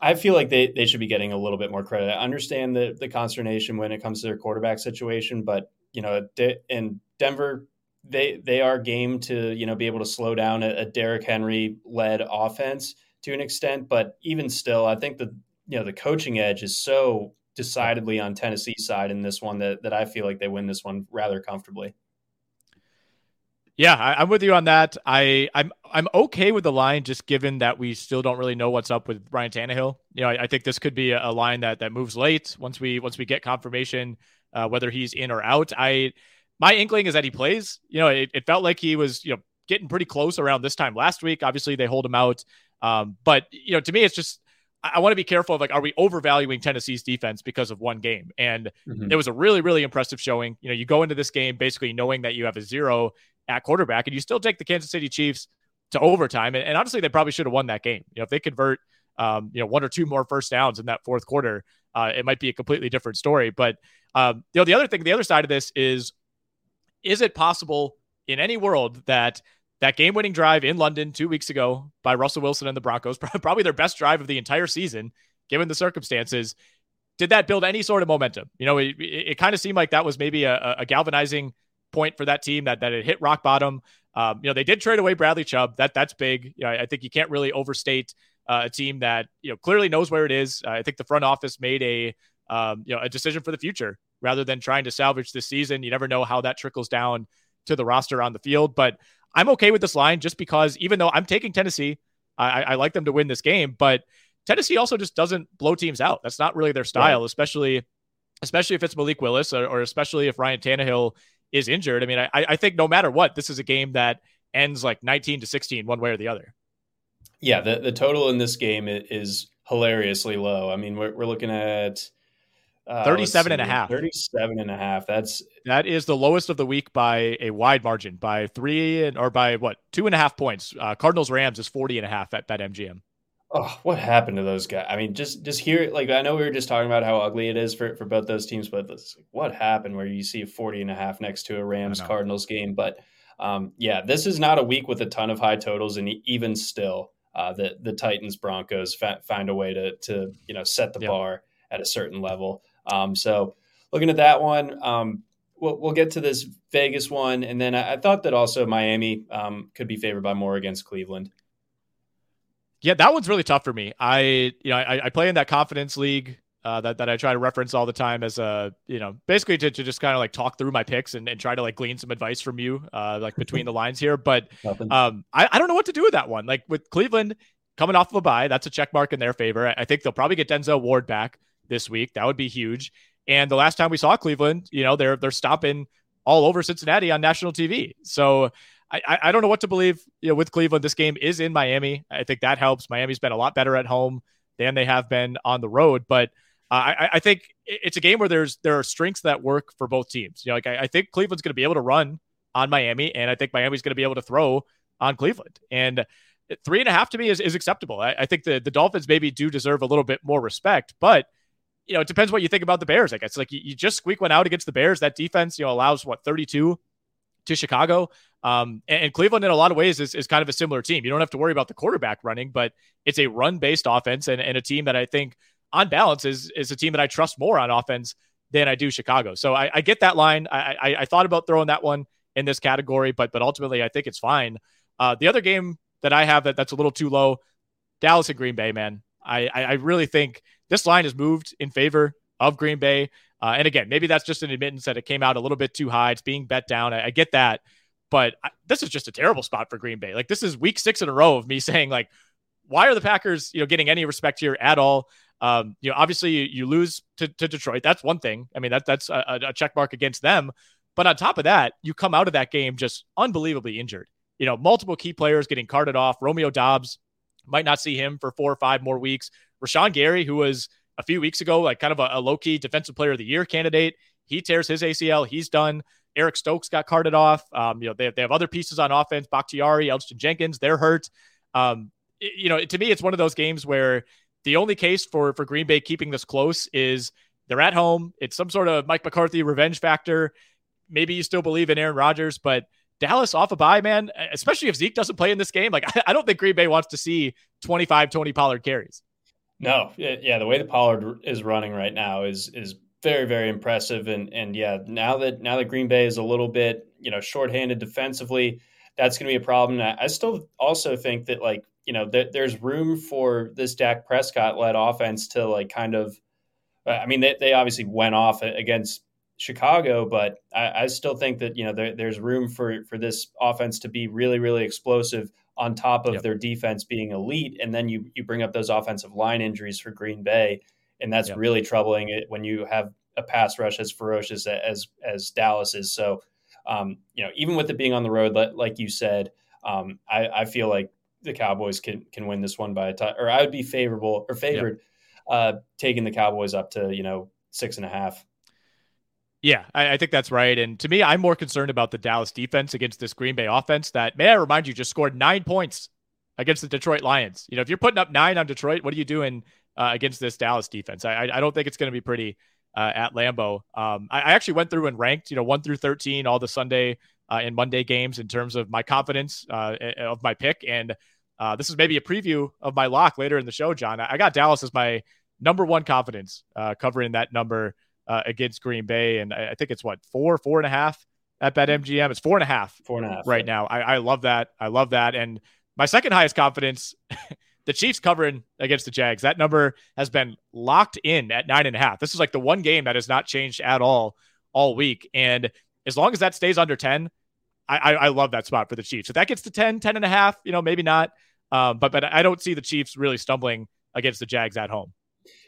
I feel like they, they should be getting a little bit more credit. I understand the, the consternation when it comes to their quarterback situation, but you know, in Denver, they they are game to you know be able to slow down a, a Derrick Henry led offense to an extent. But even still, I think the you know the coaching edge is so decidedly on Tennessee side in this one that that I feel like they win this one rather comfortably. Yeah, I, am with you on that. I I'm I'm okay with the line, just given that we still don't really know what's up with Ryan Tannehill. You know, I, I think this could be a, a, line that that moves late once we once we get confirmation uh, whether he's in or out. I my inkling is that he plays. You know, it, it, felt like he was you know getting pretty close around this time last week. Obviously, they hold him out, um, but you know, to me, it's just I want to be careful of like, are we overvaluing Tennessee's defense because of one game? And mm-hmm. it was a really, really impressive showing. You know, you go into this game basically knowing that you have a zero at quarterback, and you still take the Kansas City Chiefs to overtime. And, and honestly, they probably should have won that game. You know, if they convert, um, you know, one or two more first downs in that fourth quarter, uh, it might be a completely different story. But um, you know, the other thing, the other side of this is, is it possible in any world that that game-winning drive in London two weeks ago by Russell Wilson and the Broncos, [LAUGHS] probably their best drive of the entire season, given the circumstances, did that build any sort of momentum? You know, it, it, it kind of seemed like that was maybe a, a galvanizing point for that team that that it hit rock bottom. Um, you know, they did trade away Bradley Chubb. That that's big. You know, I think you can't really overstate uh, a team that you know clearly knows where it is. Uh, I think the front office made a um, you know a decision for the future rather than trying to salvage this season. You never know how that trickles down to the roster on the field, but I'm okay with this line just because even though I'm taking Tennessee, I, I like them to win this game, but Tennessee also just doesn't blow teams out. That's not really their style, right. especially especially if it's Malik Willis or, or especially if Ryan Tannehill is injured. I mean, I, I think no matter what, this is a game that ends like 19 to 16, one way or the other. Yeah, the, the total in this game is hilariously low. I mean, we're, we're looking at uh, 37 and a half. 37 and a half. That's that is the lowest of the week by a wide margin by three and or by what two and a half points. Uh, Cardinals Rams is 40 and a half at BetMGM oh, what happened to those guys? I mean, just just hear like I know we were just talking about how ugly it is for, for both those teams, but what happened where you see a 40 and a half next to a Rams Cardinals game? But um, yeah, this is not a week with a ton of high totals, and even still, uh, the the Titans Broncos fa- find a way to to you know set the bar at a certain level. Um, so looking at that one. Um, We'll, we'll get to this Vegas one, and then I, I thought that also Miami um, could be favored by more against Cleveland. Yeah, that one's really tough for me. I you know I, I play in that confidence league uh, that that I try to reference all the time as a you know basically to, to just kind of like talk through my picks and, and try to like glean some advice from you uh, like between the lines here. But um, I, I don't know what to do with that one. Like with Cleveland coming off of a bye, that's a check mark in their favor. I think they'll probably get Denzel Ward back this week. That would be huge. And the last time we saw Cleveland, you know, they're they're stopping all over Cincinnati on national TV. So I, I don't know what to believe you know, with Cleveland. This game is in Miami. I think that helps. Miami's been a lot better at home than they have been on the road. But uh, I, I, think it's a game where there's there are strengths that work for both teams. You know, like I, I think Cleveland's going to be able to run on Miami, and I think Miami's going to be able to throw on Cleveland. And three and a half to me is, is acceptable. I, I think the, the Dolphins maybe do deserve a little bit more respect, but you know, it depends what you think about the Bears. I guess like you, you just squeak one out against the Bears. That defense, you know, allows what 32 to Chicago. Um, and, and, Cleveland, in a lot of ways, is, is kind of a similar team. You don't have to worry about the quarterback running, but it's a run based offense and, and a team that I think, on balance, is, is a team that I trust more on offense than I do Chicago. So I, I get that line. I, I, I, thought about throwing that one in this category, but but ultimately, I think it's fine. Uh, the other game that I have that that's a little too low, Dallas and Green Bay, man. I, I really think this line has moved in favor of Green Bay. Uh, and again, maybe that's just an admittance that it came out a little bit too high. It's being bet down. I, I get that, but I, this is just a terrible spot for Green Bay. Like this is week six in a row of me [LAUGHS] saying like, why are the Packers, you know, getting any respect here at all? Um, you know, obviously you, you lose to, to, Detroit. That's one thing. I mean, that that's a, a check mark against them. But on top of that, you come out of that game just unbelievably injured. You know, multiple key players getting carted off. Romeo Doubs might not see him for four or five more weeks. Rashan Gary, who was a few weeks ago, like kind of a, a low key defensive player of the year candidate. He tears his ACL. He's done. Eric Stokes got carted off. Um, you know, they they have other pieces on offense. Bakhtiari, Elgton Jenkins, they're hurt. Um, you know, to me, it's one of those games where the only case for for Green Bay keeping this close is they're at home. It's some sort of Mike McCarthy revenge factor. Maybe you still believe in Aaron Rodgers, but Dallas off a bye, man, especially if Zeke doesn't play in this game. Like, I, [LAUGHS] I don't think Green Bay wants to see 25 Tony Pollard carries. No, yeah, the way the Pollard is running right now is is very very impressive, and and yeah, now that now that Green Bay is a little bit you know shorthanded defensively, that's going to be a problem. I still also think that like you know th- there's room for this Dak Prescott led offense to like kind of, uh, I mean they they obviously went off against Chicago, but I, I still think that you know there, there's room for for this offense to be really really explosive on top of yep. their defense being elite. And then you you bring up those offensive line injuries for Green Bay, and that's yep. really troubling it when you have a pass rush as ferocious as as Dallas is. So, um, you know, even with it being on the road, like you said, um, I, I, feel like the Cowboys can can win this one by a tie, or I would be favorable or favored yep. uh, taking the Cowboys up to you know six and a half. Yeah, I, I, think that's right. And to me, I'm more concerned about the Dallas defense against this Green Bay offense that, may I remind you, just scored nine points against the Detroit Lions. You know, if you're putting up nine on Detroit, what are you doing uh, against this Dallas defense? I, I don't think it's going to be pretty uh, at Lambeau. Um, I, I, actually went through and ranked, you know, one through 13, all the Sunday uh, and Monday games in terms of my confidence uh, of my pick. And uh, this is maybe a preview of my lock later in the show, John. I, got Dallas as my number one confidence uh, covering that number uh, against Green Bay, and I, I, think it's what four, four and a half at BetMGM. It's four and a half, four and a half right now. I, I love that. I love that. And my second highest confidence, [LAUGHS] the Chiefs covering against the Jags. That number has been locked in at nine and a half. This is like the one game that has not changed at all all week. And as long as that stays under 10, I, I, I love that spot for the Chiefs. If that gets to 10, 10 and a half, you know, maybe not. Um, but but I don't see the Chiefs really stumbling against the Jags at home.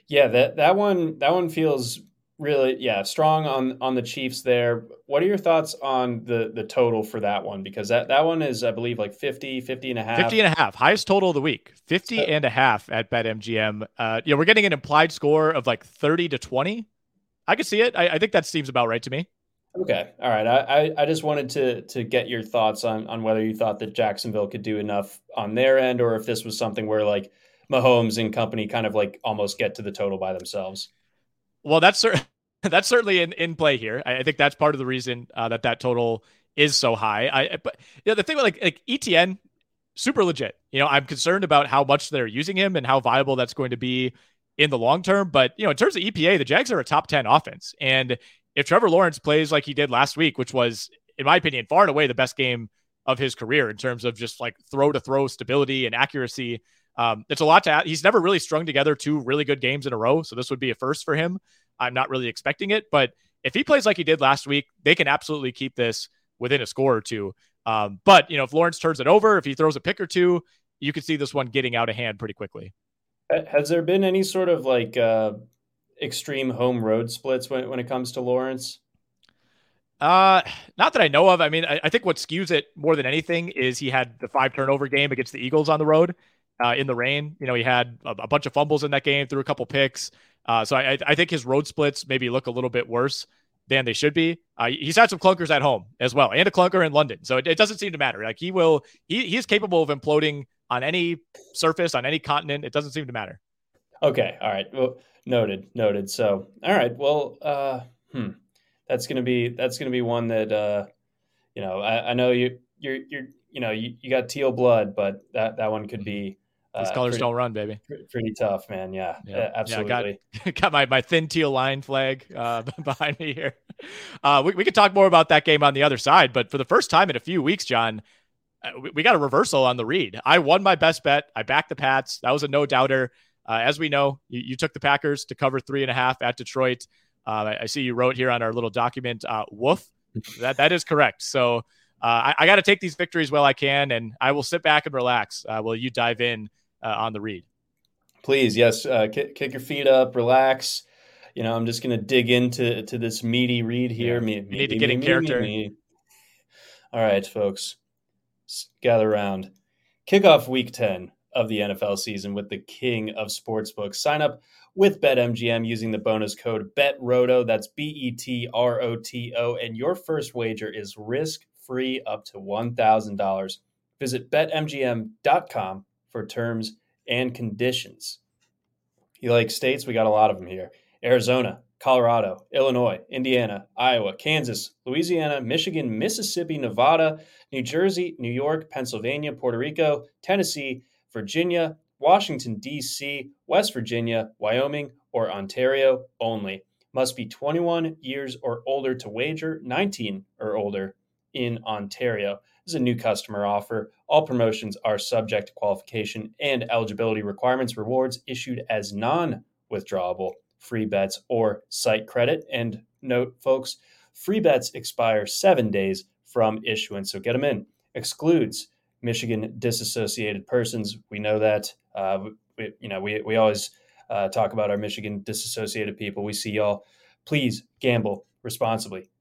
Yeah, that that one that one feels really yeah strong on on the chiefs there. What are your thoughts on the the total for that one? Because that that one is i believe like 50 50 and a half. 50 and a half. Highest total of the week. 50 so, and a half at betmgm. Uh yeah we're getting an implied score of like 30 to 20 i could see it. I, I think that seems about right to me. Okay. All right. I, I just wanted to to get your thoughts on on whether you thought that jacksonville could do enough on their end or if this was something where like mahomes and company kind of like almost get to the total by themselves well, that's cer- [LAUGHS] that's certainly in, in play here. I, I think that's part of the reason uh, that that total is so high. I but you know, the thing with like like ETN, super legit. You know, I'm concerned about how much they're using him and how viable that's going to be in the long term. But you know, in terms of EPA, the Jags are a top ten offense, and if Trevor Lawrence plays like he did last week, which was, in my opinion, far and away the best game of his career in terms of just like throw to throw stability and accuracy. Um, it's a lot to add. He's never really strung together two really good games in a row. So this would be a first for him. I'm not really expecting it. But if he plays like he did last week, they can absolutely keep this within a score or two. Um, but, you know, if Lawrence turns it over, if he throws a pick or two, you could see this one getting out of hand pretty quickly. Has there been any sort of like uh, extreme home road splits when, when it comes to Lawrence? Uh, not that I know of. I mean, I, I, think what skews it more than anything is he had the five turnover game against the Eagles on the road uh, in the rain. You know, he had a, a, bunch of fumbles in that game, threw a couple picks. Uh, so I, I think his road splits maybe look a little bit worse than they should be. Uh, he's had some clunkers at home as well, and a clunker in London. So it, it doesn't seem to matter. Like he will, he he is capable of imploding on any surface on any continent. It doesn't seem to matter. Okay, all right. Well, noted, noted. So all right. Well, uh, hmm, that's gonna be that's gonna be one that uh, you know I, I know you you're you're you know you, you got teal blood, but that that one could be. Uh, These colors pretty, don't run, baby. Pretty tough, man. Yeah, yeah. absolutely. Yeah, [LAUGHS] got, got, my, my thin teal line flag uh, [LAUGHS] behind me here. Uh, we, we could talk more about that game on the other side, but for the first time in a few weeks, John, uh, we, we got a reversal on the read. I won my best bet. I backed the Pats. That was a no doubter. Uh, as we know, you, you, took the Packers to cover three and a half at Detroit. Uh, I, I, see you wrote here on our little document, uh, woof. [LAUGHS] that that is correct. So uh, I, I got to take these victories while I can, and I will sit back and relax uh, while you dive in uh, on the read. Please, yes, uh, kick, kick, your feet up, relax. You know, I'm just going to dig into to this meaty read here. Yeah. Me, you me, need to get me, in character. All right, folks, gather around. Kickoff week 10 of the NFL season with the king of sportsbooks. Sign up with BetMGM using the bonus code BETROTO. That's B E T R O T O. And your first wager is risk free up to $1,000. Visit betmgm.com for terms and conditions. You like states? We got a lot of them here Arizona, Colorado, Illinois, Indiana, Iowa, Kansas, Louisiana, Michigan, Mississippi, Nevada, New Jersey, New York, Pennsylvania, Puerto Rico, Tennessee, Virginia, Washington, D.C., West Virginia, Wyoming, or Ontario only. Must be 21 years or older to wager, 19 or older in Ontario. Is a new customer offer. All promotions are subject to qualification and eligibility requirements. Rewards issued as non withdrawable free bets or site credit. And note, folks, free bets expire seven days from issuance. So get them in. Excludes Michigan disassociated persons. We know that. Uh, we, you know, we, we always uh, talk about our Michigan disassociated people. We see y'all. Please gamble responsibly.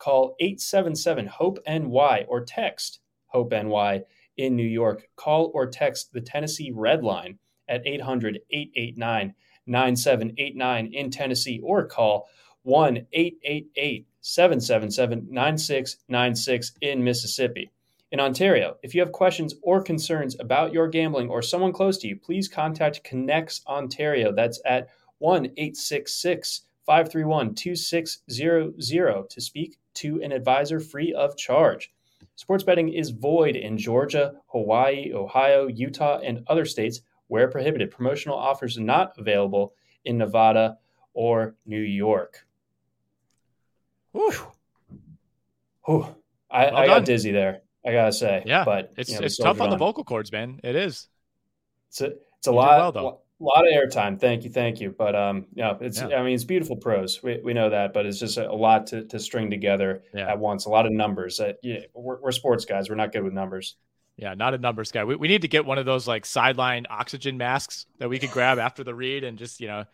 call 877 HOPE NY or text HOPE NY. In New York, call or text the Tennessee Red Line at 800 889 9789 in Tennessee or call 1 888 777 9696 in Mississippi. In Ontario, if you have questions or concerns about your gambling or someone close to you, please contact ConnexOntario. That's at 1 866 531 2600 to speak to an advisor free of charge. Sports betting is void in Georgia, Hawaii, Ohio, Utah, and other states where prohibited. Promotional offers are not available in Nevada or New York. Whew. Whew. I, well I got dizzy there. I gotta say. Yeah, but it's you know, it's tough on the vocal cords, man. It is. It's a it's a you lot well, a lot of airtime. Thank you, thank you. But um, yeah, it's yeah. I mean it's beautiful prose. We, we know that, but it's just a, a lot to, to string together yeah. at once. A lot of numbers. That yeah, we're, we're sports guys. We're not good with numbers. Yeah, not a numbers guy. We, we need to get one of those like sideline oxygen masks that we could grab after the read and just you know,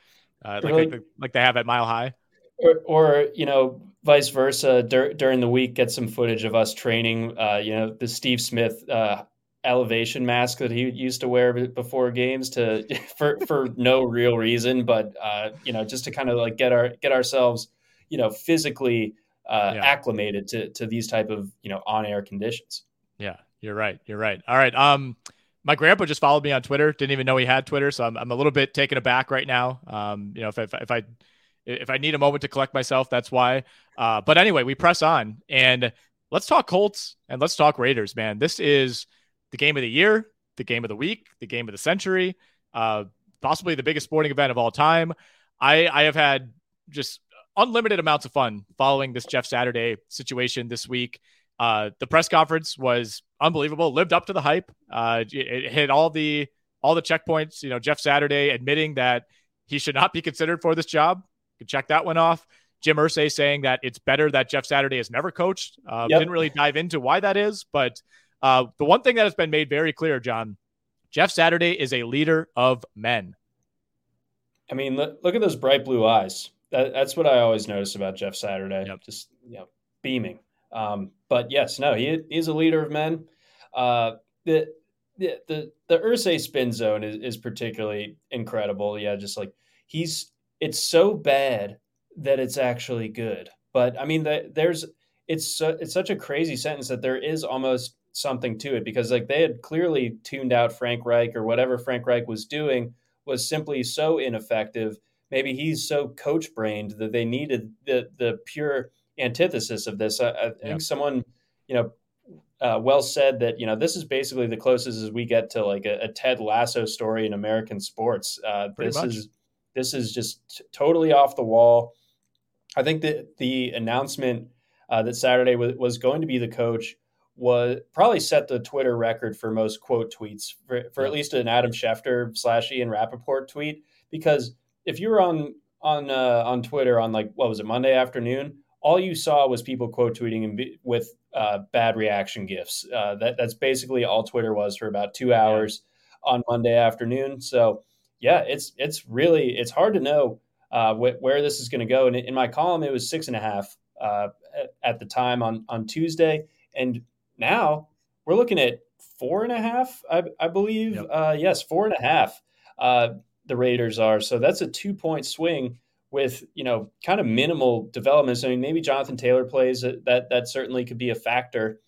uh, like, like, like they have at Mile High or, or you know vice versa dur- during the week get some footage of us training uh, you know the steve smith uh, elevation mask that he used to wear before games to [LAUGHS] for for no real reason but uh, you know just to kind of like get our get ourselves you know physically uh, yeah. acclimated to to these type of you know on air conditions yeah you're right you're right all right um my grandpa just followed me on Twitter. Didn't even know he had Twitter, so I'm, I'm a little bit taken aback right now. Um, you know, if, if, if I if I need a moment to collect myself, that's why. Uh, but anyway, we press on and let's talk Colts and let's talk Raiders, man. This is the game of the year, the game of the week, the game of the century, uh, possibly the biggest sporting event of all time. I, I have had just unlimited amounts of fun following this Jeff Saturday situation this week. Uh, the press conference was unbelievable, lived up to the hype. Uh, it, it hit all the all the checkpoints. You know, Jeff Saturday admitting that he should not be considered for this job could check that one off. Jim Irsay saying that it's better that Jeff Saturday has never coached. Uh, yep. Didn't really dive into why that is, but uh, the one thing that has been made very clear, John, Jeff Saturday is a leader of men. I mean, look, look at those bright blue eyes. That, that's what I always notice about Jeff Saturday. Yep. Just you know, beaming. Um, but yes, no, he, he's a leader of men. Uh, the the the the Irsay spin zone is, is particularly incredible. Yeah, just like he's it's so bad that it's actually good. But I mean, the, there's it's it's such a crazy sentence that there is almost something to it because like they had clearly tuned out Frank Reich or whatever Frank Reich was doing was simply so ineffective. Maybe he's so coach brained that they needed the the pure antithesis of this. I, I think yeah. someone, you know, uh, well said that you know this is basically the closest as we get to like a, a Ted Lasso story in American sports. Uh, this much. is this is just t- totally off the wall. I think that the announcement uh, that Saturday was going to be the coach was probably set the Twitter record for most quote tweets for, for at least an Adam Schefter slash Ian Rapoport tweet. Because if you were on on uh, on Twitter on like what was it Monday afternoon, all you saw was people quote tweeting and with uh, bad reaction gifs. Uh, that that's basically all Twitter was for about two hours yeah. on Monday afternoon. So yeah, it's it's really it's hard to know uh, wh- where this is going to go. And in my column, it was six and a half uh, at the time on on Tuesday, and now we're looking at four and a half. I, I believe yep. Uh, yes, four and a half. Uh, the Raiders are so that's a two point swing with you know kind of minimal developments. I mean, maybe Jonathan Taylor plays that that certainly could be a factor,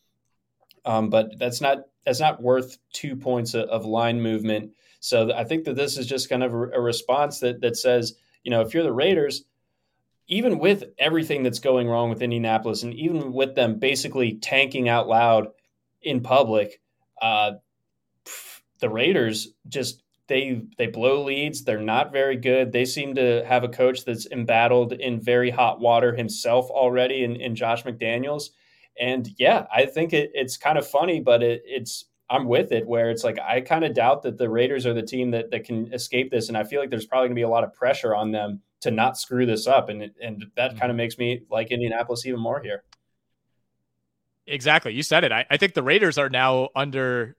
um, but that's not that's not worth two points of line movement. So I think that this is just kind of a, a response that that says you know if you're the Raiders. Even with everything that's going wrong with Indianapolis, and even with them basically tanking out loud in public, uh, the Raiders just they they blow leads. They're not very good. They seem to have a coach that's embattled in very hot water himself already in, in Josh McDaniels. And yeah, I think it, it's kind of funny, but it, it's I'm with it where it's like I kind of doubt that the Raiders are the team that, that can escape this. And I feel like there's probably gonna be a lot of pressure on them to not screw this up. And and that mm-hmm. kind of makes me like Indianapolis even more here. Exactly. You said it. I, I think the Raiders are now under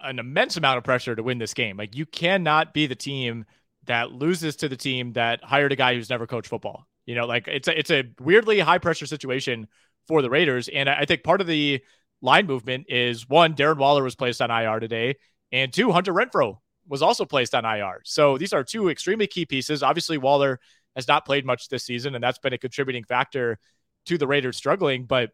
an immense amount of pressure to win this game. Like you cannot be the team that loses to the team that hired a guy who's never coached football. You know, like it's a it's a weirdly high pressure situation for the Raiders, and I think part of the line movement is one, Darren Waller was placed on IR today, and two, Hunter Renfrow was also placed on IR. So these are two extremely key pieces. Obviously, Waller has not played much this season, and that's been a contributing factor to the Raiders struggling. But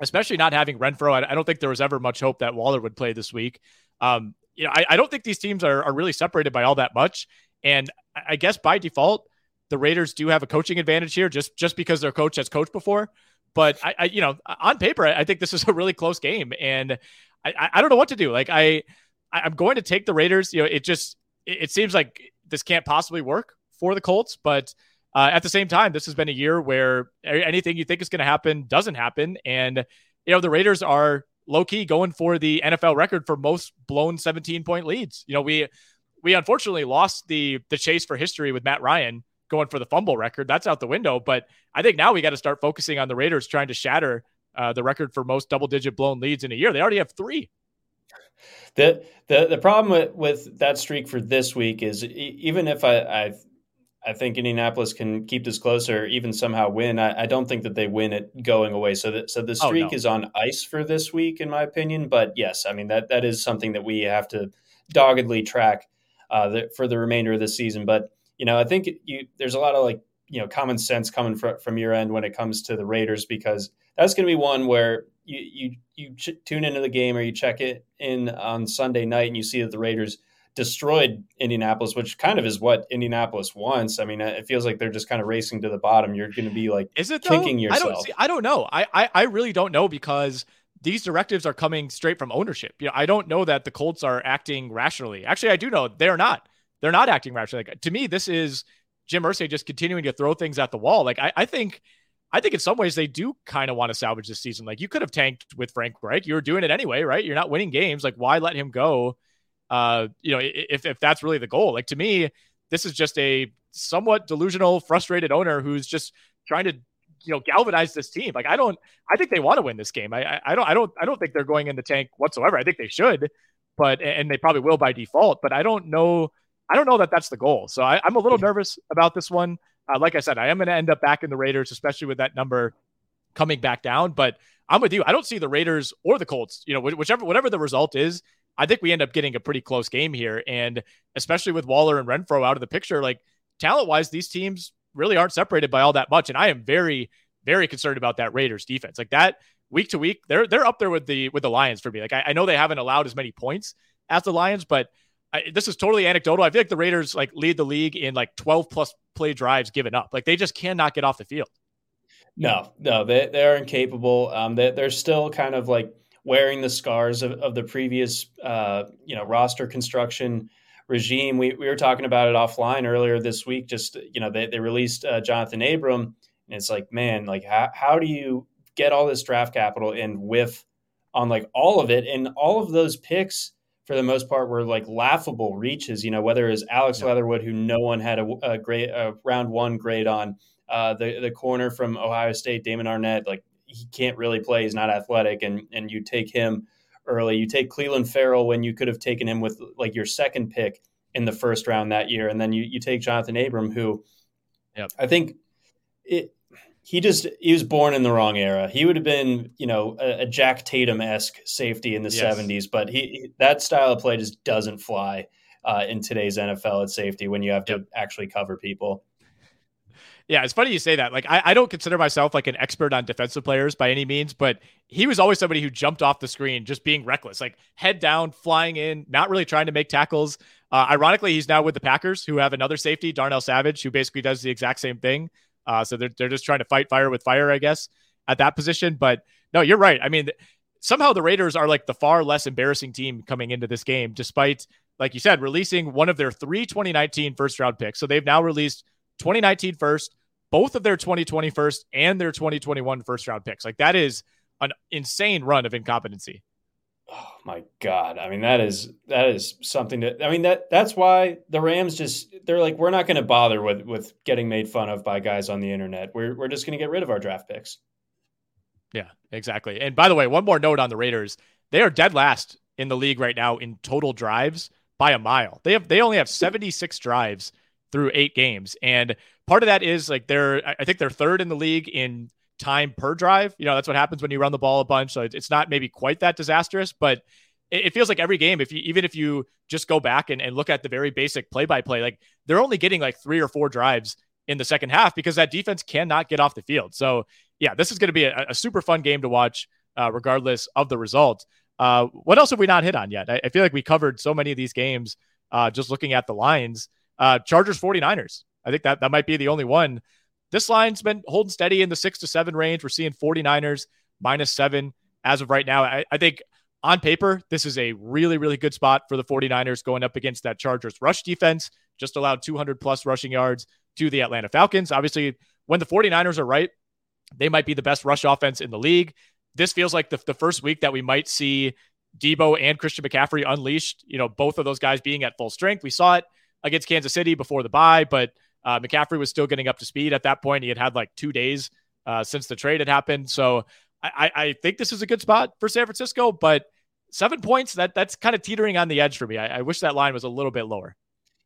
especially not having Renfrow, I don't think there was ever much hope that Waller would play this week. Um, you know, I, I, don't think these teams are, are really separated by all that much. And I guess by default, the Raiders do have a coaching advantage here just just because their coach has coached before. But I, I you know, on paper, I think this is a really close game, and I, I don't know what to do. Like I, I'm going to take the Raiders. You know, it just it, it seems like this can't possibly work for the Colts, but uh, at the same time, this has been a year where anything you think is going to happen doesn't happen, and you know the Raiders are low key going for the NFL record for most blown 17 point leads. You know, we we unfortunately lost the the chase for history with Matt Ryan going for the fumble record. That's out the window. But I think now we got to start focusing on the Raiders trying to shatter uh, the record for most double digit blown leads in a year. They already have three. The the the problem with, with that streak for this week is even if I, I I think Indianapolis can keep this closer, even somehow win. I, I, don't think that they win it going away. So that so the streak oh, no. is on ice for this week, in my opinion. But yes, I mean that that is something that we have to doggedly track uh, the, for the remainder of the season. But you know, I think you, there's a lot of like you know common sense coming fr- from your end when it comes to the Raiders because that's going to be one where you you you ch- tune into the game or you check it in on Sunday night and you see that the Raiders destroyed Indianapolis, which kind of is what Indianapolis wants. I mean, it feels like they're just kind of racing to the bottom. You're going to be like, is it kicking yourself? I don't, see, I don't know. I, I, I really don't know because these directives are coming straight from ownership. You know, I don't know that the Colts are acting rationally. Actually, I do know they're not. They're not acting rationally. Like, to me, this is Jim Irsay just continuing to throw things at the wall. Like, I, I think. I think in some ways they do kind of want to salvage this season. Like you could have tanked with Frank Reich. You were doing it anyway, right? You're not winning games. Like why let him go uh, you know, if, if that's really the goal. Like to me, this is just a somewhat delusional, frustrated owner who's just trying to, you know, galvanize this team. Like I don't, I think they want to win this game. I, I don't, I don't, I don't think they're going in the tank whatsoever. I think they should, but and they probably will by default. But I don't know, I don't know that that's the goal. So I, am a little nervous about this one. Uh, like I said, I am going to end up back in the Raiders, especially with that number coming back down. But I'm with you. I don't see the Raiders or the Colts. You know, whichever whatever the result is, I think we end up getting a pretty close game here. And especially with Waller and Renfrow out of the picture, like talent wise, these teams really aren't separated by all that much. And I am very, very concerned about that Raiders defense. Like that week to week, they're they're up there with the with the Lions for me. Like I, I know they haven't allowed as many points as the Lions, but I, this is totally anecdotal. I feel like the Raiders like lead the league in like 12 plus play drives given up. Like they just cannot get off the field. No, no, they they're incapable. Um, they they're still kind of like wearing the scars of, of the previous uh, you know roster construction regime. We we were talking about it offline earlier this week. Just you know they they released uh, Johnathan Abram, and it's like man, like how how do you get all this draft capital and whiff on like all of it and all of those picks for the most part were like laughable reaches. You know, whether it was Alex yeah. Leatherwood, who no one had a, a great a round one grade on, uh, the the corner from Ohio State, Damon Arnette, like he can't really play. He's not athletic, and and you take him early. You take Clelin Ferrell when you could have taken him with like your second pick in the first round that year, and then you you take Johnathan Abram, who yep. I think it he just he was born in the wrong era. He would have been, you know, a, a Jack Tatum esque safety in the seventies, but he that style of play just doesn't fly uh, in today's NFL at safety when you have to actually cover people. Yeah, it's funny you say that. Like, I, I don't consider myself like an expert on defensive players by any means, but he was always somebody who jumped off the screen just being reckless, like head down, flying in, not really trying to make tackles. Uh, ironically, he's now with the Packers, who have another safety, Darnell Savage, who basically does the exact same thing. Uh, so they're, they're just trying to fight fire with fire, I guess, at that position. But no, you're right. I mean, somehow the Raiders are like the far less embarrassing team coming into this game, despite, like you said, releasing one of their three 2019 first round picks. So they've now released 2019 first, both of their 2020 first, and their 2021 first round picks. Like that is an insane run of incompetency. Oh my god! I mean, that is that is something that I mean that that's why the Rams just they're like we're not going to bother with with getting made fun of by guys on the internet. We're we're just going to get rid of our draft picks. Yeah, exactly. And by the way, one more note on the Raiders: they are dead last in the league right now in total drives by a mile. They have they only have 76 drives through eight games, and part of that is like they're I think they're third in the league in time per drive. You know, that's what happens when you run the ball a bunch. So it's not maybe quite that disastrous, but it, feels like every game, if you even if you just go back and, and look at the very basic play by play, like they're only getting like three or four drives in the second half because that defense cannot get off the field. So yeah, this is going to be a, a, super fun game to watch, uh, regardless of the result. Uh, what else have we not hit on yet? I, I, feel like we covered so many of these games uh, just looking at the lines. Uh, Chargers 49ers. I think that that might be the only one this line's been holding steady in the six to seven range. We're seeing 49ers minus seven as of right now. I, I think on paper, this is a really, really good spot for the 49ers going up against that Chargers rush defense. Just allowed 200 plus rushing yards to the Atlanta Falcons. Obviously, when the 49ers are right, they might be the best rush offense in the league. This feels like the, the first week that we might see Debo and Christian McCaffrey unleashed, you know, both of those guys being at full strength. We saw it against Kansas City before the bye, but uh, McCaffrey was still getting up to speed at that point. He had had like two days uh, since the trade had happened. So I, I, think this is a good spot for San Francisco, but seven points that that's kind of teetering on the edge for me. I, I wish that line was a little bit lower.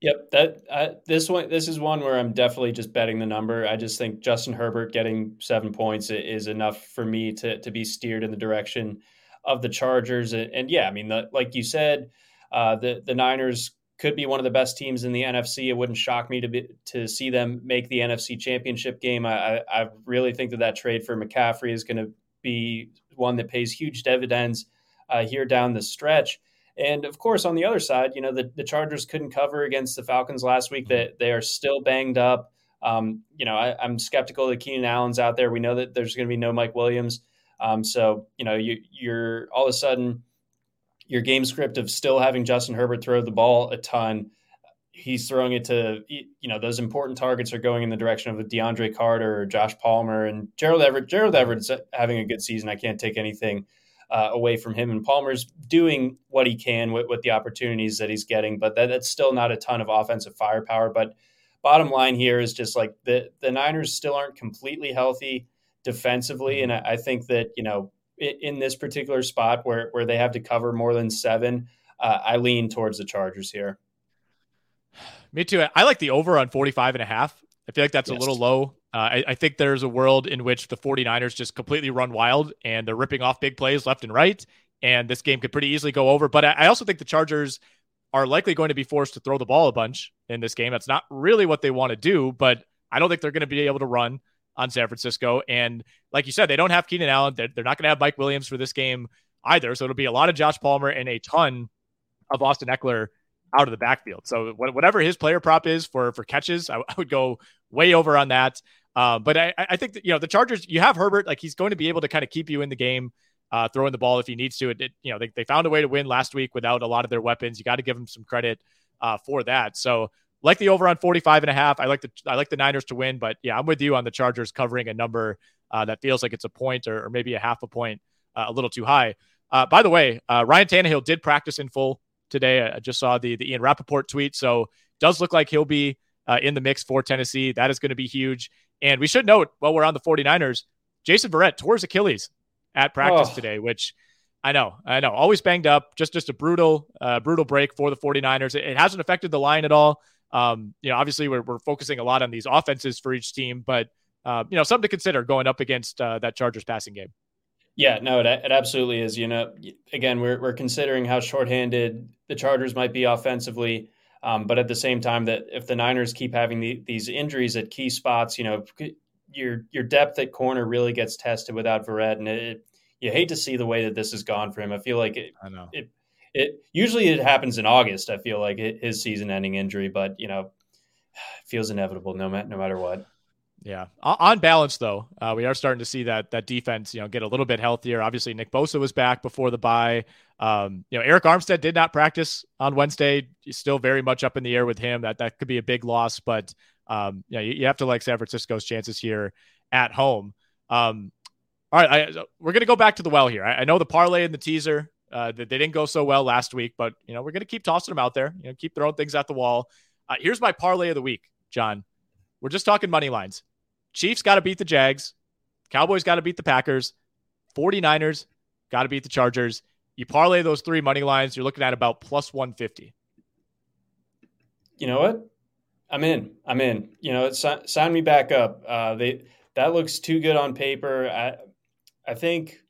Yep, that uh, this one this is one where I'm definitely just betting the number. I just think Justin Herbert getting seven points is enough for me to to be steered in the direction of the Chargers. And, and yeah, I mean, the, like you said, uh, the the Niners could be one of the best teams in the NFC. It wouldn't shock me to be, to see them make the NFC Championship game. I, I, I really think that that trade for McCaffrey is going to be one that pays huge dividends uh, here down the stretch. And of course, on the other side, you know the, the Chargers couldn't cover against the Falcons last week. That they, they are still banged up. Um, you know, I, am skeptical that Keenan Allen's out there. We know that there's going to be no Mike Williams. Um, so you know, you, you're all of a sudden your game script of still having Justin Herbert throw the ball a ton. He's throwing it to you know those important targets are going in the direction of DeAndre Carter or Josh Palmer and Gerald Everett. Gerald Everett's having a good season. I can't take anything uh, away from him, and Palmer's doing what he can with, with the opportunities that he's getting, but that, that's still not a ton of offensive firepower. But bottom line here is just like the the Niners still aren't completely healthy defensively, and I, I think that you know in this particular spot where where they have to cover more than seven, uh, I lean towards the Chargers here. [SIGHS] Me too. I like the over on 45 and a half. I feel like that's yes. a little low. Uh, I, I, think there's a world in which the 49ers just completely run wild and they're ripping off big plays left and right. and this game could pretty easily go over. But I also think the Chargers are likely going to be forced to throw the ball a bunch in this game. That's not really what they want to do, but I don't think they're going to be able to run on San Francisco. And like you said, they don't have Keenan Allen. They're, they're not going to have Mike Williams for this game either. So it'll be a lot of Josh Palmer and a ton of Austin Ekeler out of the backfield. So whatever his player prop is for for catches, I, [LAUGHS] would go way over on that. Uh, but I, I think that you know the Chargers, you have Herbert, like he's going to be able to kind of keep you in the game, uh, throwing the ball if he needs to. It, it, you know they, they found a way to win last week without a lot of their weapons. You got to give them some credit uh, for that. So like the over on 45 and a half. I like the I like the Niners to win, but yeah, I'm with you on the Chargers covering a number uh, that feels like it's a point or, or maybe a half a point, uh, a little too high. Uh, by the way, uh, Ryan Tannehill did practice in full today. I just saw the the Ian Rapoport tweet, so does look like he'll be uh, in the mix for Tennessee. That is going to be huge. And we should note while we're on the 49ers, Jason Verrett tore his Achilles at practice oh. today, which I know, I know, always banged up. Just just a brutal, uh, brutal break for the 49ers. It, it, hasn't affected the line at all. Um, you know, obviously we're, we're focusing a lot on these offenses for each team, but uh, you know, something to consider going up against uh, that Chargers passing game. Yeah, no, it, it absolutely is. You know, again, we're we're considering how shorthanded the Chargers might be offensively, um, but at the same time, that if the Niners keep having the, these injuries at key spots, you know, your your depth at corner really gets tested without Verrett, and it, you hate to see the way that this has gone for him. I feel like it. I know it. It usually it happens in August. I feel like his season-ending injury, but you know, [SIGHS] feels inevitable no matter no matter what. Yeah. On balance, though, uh, we are starting to see that that defense, you know, get a little bit healthier. Obviously, Nick Bosa was back before the bye. Um, you know, Arik Armstead did not practice on Wednesday. He's still very much up in the air with him. That that could be a big loss, but um, yeah, you, you, have to like San Francisco's chances here at home. Um, all right, I, we're gonna go back to the well here. I, I know the parlay and the teaser. Uh, they didn't go so well last week, but you know we're gonna keep tossing them out there. You know, keep throwing things at the wall. Uh, here's my parlay of the week, John. We're just talking money lines. Chiefs got to beat the Jags. Cowboys got to beat the Packers. 49ers got to beat the Chargers. You parlay those three money lines, you're looking at about plus 150. You know what? I'm in. I'm in. You know, sign me back up. Uh, they that looks too good on paper. I I think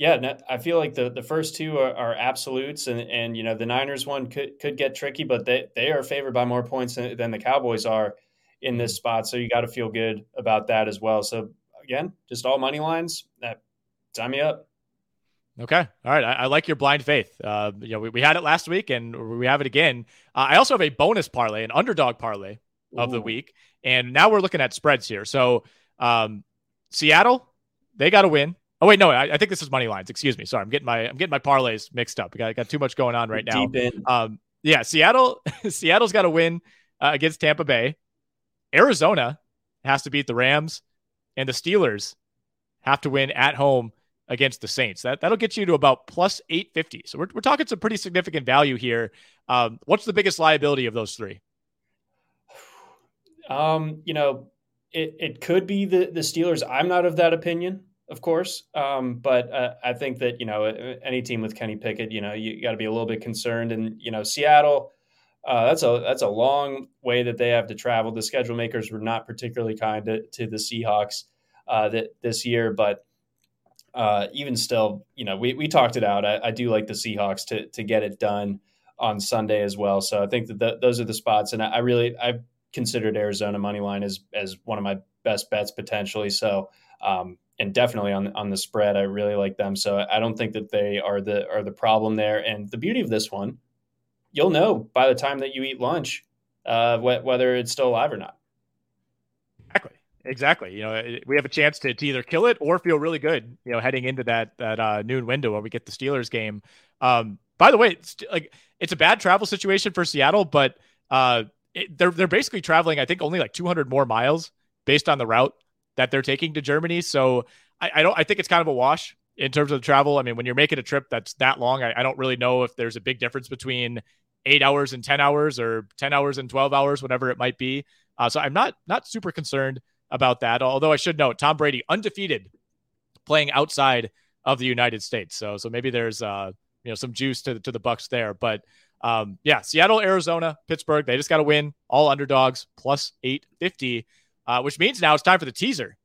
yeah, I feel like the, the first two are, are, absolutes, and, and you know the Niners one could could get tricky, but they, they are favored by more points than, than the Cowboys are in this spot. So you got to feel good about that as well. So again, just all money lines. That sign me up. Okay. All right. I, I like your blind faith. Uh, you know, we, we had it last week and we have it again. Uh, I also have a bonus parlay, an underdog parlay of Ooh. the week. And now we're looking at spreads here. So um, Seattle, they got to win. Oh wait, no, I, I, think this is money lines. Excuse me. Sorry, I'm getting my I'm getting my parlays mixed up. I got, got too much going on right now. Um, yeah, Seattle, [LAUGHS] Seattle's got to win uh, against Tampa Bay. Arizona has to beat the Rams, and the Steelers have to win at home against the Saints. That that'll get you to about plus eight fifty. So we're we're talking some pretty significant value here. Um, what's the biggest liability of those three? Um, you know, it, it could be the the Steelers. I'm not of that opinion, of course. Um, but uh, I think that you know any team with Kenny Pickett, you know, you got to be a little bit concerned. And you know, Seattle uh, that's a that's a long way that they have to travel. The schedule makers were not particularly kind to, to the Seahawks uh, that this year, but uh, even still, you know, we, we talked it out. I, I, do like the Seahawks to to get it done on Sunday as well. So I think that those are the spots, and I, I really I've considered Arizona money line as as one of my best bets potentially. So um, and definitely on on the spread, I really like them. So I don't think that they are the are the problem there. And the beauty of this one you'll know by the time that you eat lunch uh, wh- whether it's still alive or not. Exactly. Exactly. You know, we have a chance to, to either kill it or feel really good, you know, heading into that that uh, noon window where we get the Steelers game. Um, by the way, it's like it's a bad travel situation for Seattle, but uh, it, they're they're basically traveling, I think, only like 200 more miles based on the route that they're taking to Germany. So I, I don't. I think it's kind of a wash in terms of the travel. I mean, when you're making a trip that's that long, I, I don't really know if there's a big difference between eight hours and 10 hours or 10 hours and 12 hours, whatever it might be. Uh, so I'm not not super concerned about that. Although I should note Tom Brady undefeated playing outside of the United States. So so maybe there's uh you know some juice to to the Bucs there. But um yeah, Seattle, Arizona, Pittsburgh, they just got to win. All underdogs plus 850, uh, which means now it's time for the teaser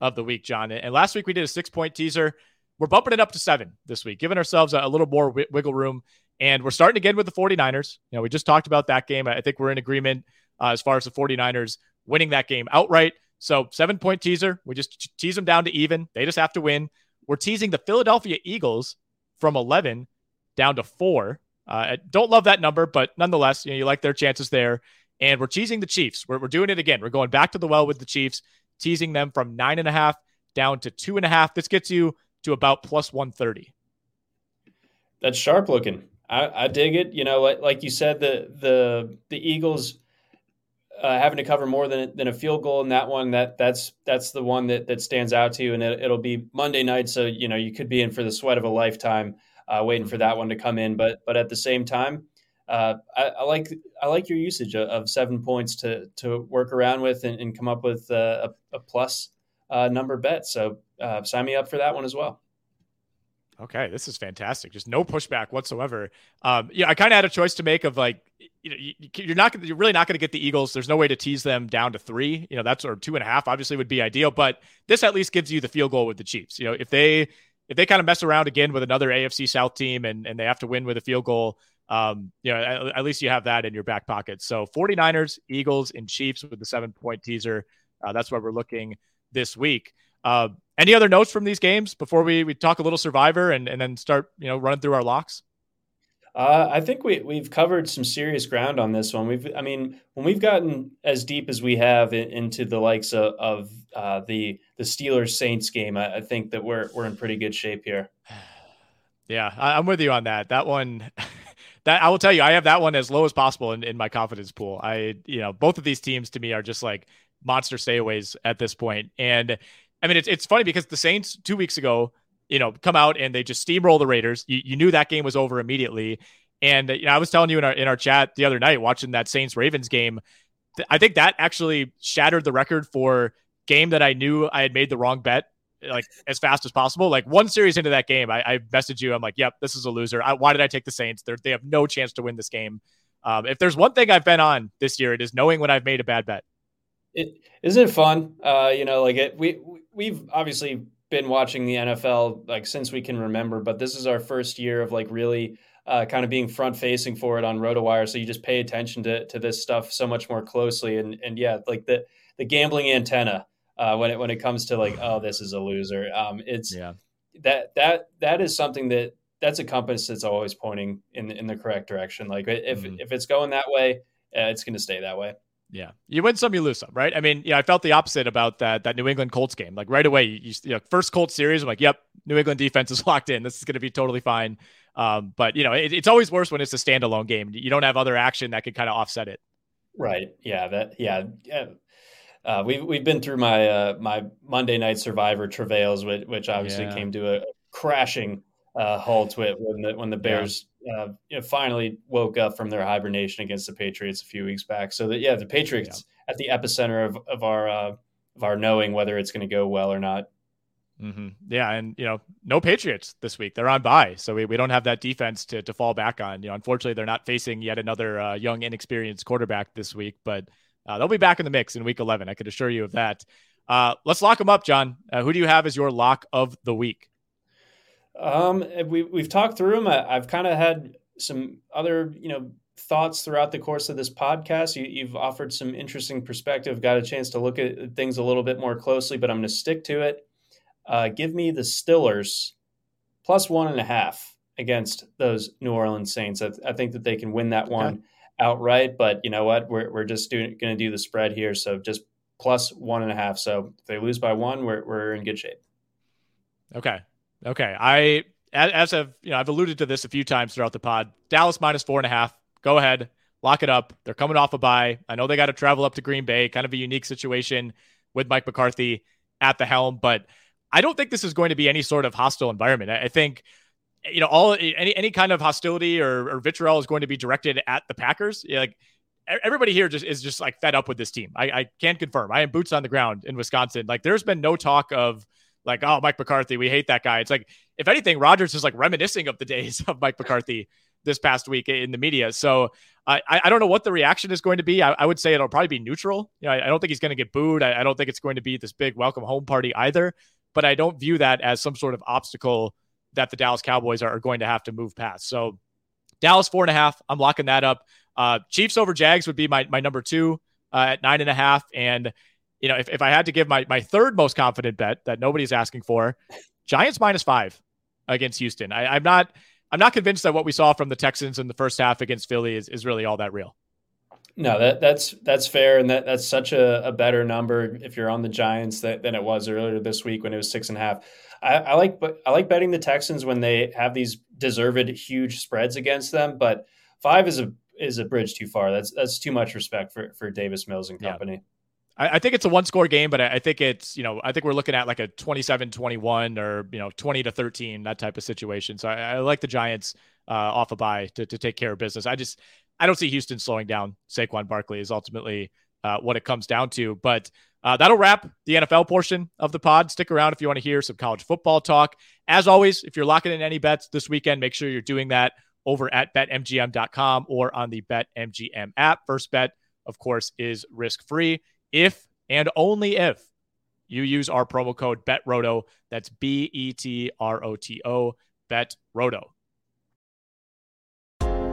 of the week, John. And last week we did a six point teaser. we're bumping it up to seven this week, giving ourselves a, a little more w- wiggle room. And we're starting again with the 49ers. You know, we just talked about that game. I think we're in agreement uh, as far as the 49ers winning that game outright. So, seven point teaser. We just tease them down to even. They just have to win. We're teasing the Philadelphia Eagles from 11 down to four. Uh, don't love that number, but nonetheless, you know, you like their chances there. And we're teasing the Chiefs. We're, we're doing it again. We're going back to the well with the Chiefs, teasing them from nine and a half down to two and a half. This gets you to about plus 130. That's sharp looking. I, I dig it. You know, like, like you said, the the the Eagles uh, having to cover more than than a field goal in that one. That that's that's the one that that stands out to you, and it, will be Monday night. So you know you could be in for the sweat of a lifetime, uh, waiting for that one to come in. But but at the same time, uh, I, I, like I like your usage of, of, seven points to to work around with and, and come up with a, a plus uh, number bet. So uh, sign me up for that one as well. Okay, this is fantastic. Just no pushback whatsoever. Um, yeah, I kind of had a choice to make of like, you know, you, are not, you're really not going to get the Eagles. There's no way to tease them down to three. You know, that's or two and a half. Obviously, would be ideal, but this at least gives you the field goal with the Chiefs. You know, if they if they kind of mess around again with another AFC South team and and they have to win with a field goal, um, you know, at, at least you have that in your back pocket. So 49ers, Eagles, and Chiefs with the seven point teaser. Uh, that's where we're looking this week. Uh, any other notes from these games before we, we talk a little survivor and, and then start, you know, running through our locks? Uh, I think we we've covered some serious ground on this one. We've, I mean, when we've gotten as deep as we have in, into the likes of, of uh, the the Steelers Saints game, I, I, think that we're we're in pretty good shape here. [SIGHS] Yeah, I, I'm with you on that. That one, [LAUGHS] that I will tell you, I have that one as low as possible in, in my confidence pool. I, you know, both of these teams to me are just like monster stayaways at this point. and I mean, it's it's funny because the Saints two weeks ago, you know, come out and they just steamroll the Raiders. You, you knew that game was over immediately. And you know, I was telling you in our in our chat the other night watching that Saints Ravens game, I think that actually shattered the record for game that I knew I had made the wrong bet like as fast as possible. Like one series into that game, I, I messaged you. I'm like, "Yep, this is a loser. I, why did I take the Saints? They're, they have no chance to win this game." Um, if there's one thing I've been on this year, it is knowing when I've made a bad bet. It isn't it fun. Uh, you know, like it, we we've obviously been watching the NFL like since we can remember, but this is our first year of like really uh, kind of being front facing for it on RotoWire. So you just pay attention to to this stuff so much more closely. And and yeah, like the the gambling antenna uh, when it when it comes to like oh this is a loser. Um, it's yeah that that that is something that that's a compass that's always pointing in in the correct direction. Like if mm-hmm. if it's going that way, uh, it's going to stay that way. Yeah, you win some, you lose some, right? I mean, yeah, I felt the opposite about that that New England Colts game. Like right away, you, you know, first Colts series, I'm like, yep, New England defense is [LAUGHS] locked in. This is going to be totally fine. Um, but you know, it, it's always worse when it's a standalone game. You don't have other action that could kind of offset it. Right. Yeah. That. Yeah. Yeah. Uh, we've we've been through my uh, my Monday Night Survivor travails, which, which obviously yeah. came to a crashing uh, halt when the when the Bears uh, you know, finally woke up from their hibernation against the Patriots a few weeks back. So that yeah, the Patriots yeah. at the epicenter of of our uh, of our knowing whether it's going to go well or not. Mm-hmm. Yeah, and you know, no Patriots this week. They're on bye, so we, we don't have that defense to to fall back on. You know, unfortunately, they're not facing yet another uh, young, inexperienced quarterback this week, but uh, they'll be back in the mix in Week 11. I could assure you of that. Uh, let's lock them up, John. Uh, who do you have as your lock of the week? Um, we we've talked through them. I, have kind of had some other you know thoughts throughout the course of this podcast. You, have offered some interesting perspective. Got a chance to look at things a little bit more closely, but I'm going to stick to it. Uh, give me the Stillers plus one and a half against those New Orleans Saints. I, I think that they can win that one okay. Outright. But you know what? We're we're just going to do the spread here, so just plus one and a half. So if they lose by one, we're we're in good shape. Okay, Okay, I as I've you know I've alluded to this a few times throughout the pod. Dallas minus four and a half. Go ahead, lock it up. They're coming off a bye. I know they got to travel up to Green Bay. Kind of a unique situation with Mike McCarthy at the helm, but I don't think this is going to be any sort of hostile environment. I think you know all any any kind of hostility or, or vitriol is going to be directed at the Packers. Like everybody here just is just like fed up with this team. I, I can't confirm. I am boots on the ground in Wisconsin. Like there's been no talk of like, oh, Mike McCarthy, we hate that guy. It's like, if anything, Rodgers is like reminiscing of the days of Mike McCarthy this past week in the media. So I, I don't know what the reaction is going to be. I, I would say it'll probably be neutral. You know, I, I don't think he's going to get booed. I, I, don't think it's going to be this big welcome home party either. but I don't view that as some sort of obstacle that the Dallas Cowboys are, going to have to move past. So Dallas four and a half. I'm locking that up. Uh, Chiefs over Jags would be my my number two uh, at nine and a half. And you know, if, if I had to give my my third most confident bet that nobody's asking for, Giants minus five against Houston. I, I'm not I'm not convinced that what we saw from the Texans in the first half against Philly is, is really all that real. No, that that's that's fair, and that that's such a, a better number if you're on the Giants that, than it was earlier this week when it was six and a half. I, I like, but I like betting the Texans when they have these deserved huge spreads against them. But five is a is a bridge too far. That's that's too much respect for for Davis Mills and company. Yeah. I, I, think it's a one score game, but I, I, think it's, you know, I think we're looking at like a 27 21 or, you know, 20 to 13, that type of situation. So I, I like the Giants uh, off a bye to, to take care of business. I just, I don't see Houston slowing down. Saquon Barkley is ultimately uh, what it comes down to. But uh, that'll wrap the NFL portion of the pod. Stick around if you want to hear some college football talk. As always, if you're locking in any bets this weekend, make sure you're doing that over at betmgm.com or on the BetMGM app. First bet, of course, is risk free if and only if you use our promo code BETROTO. That's B E T R O T O, BETROTO.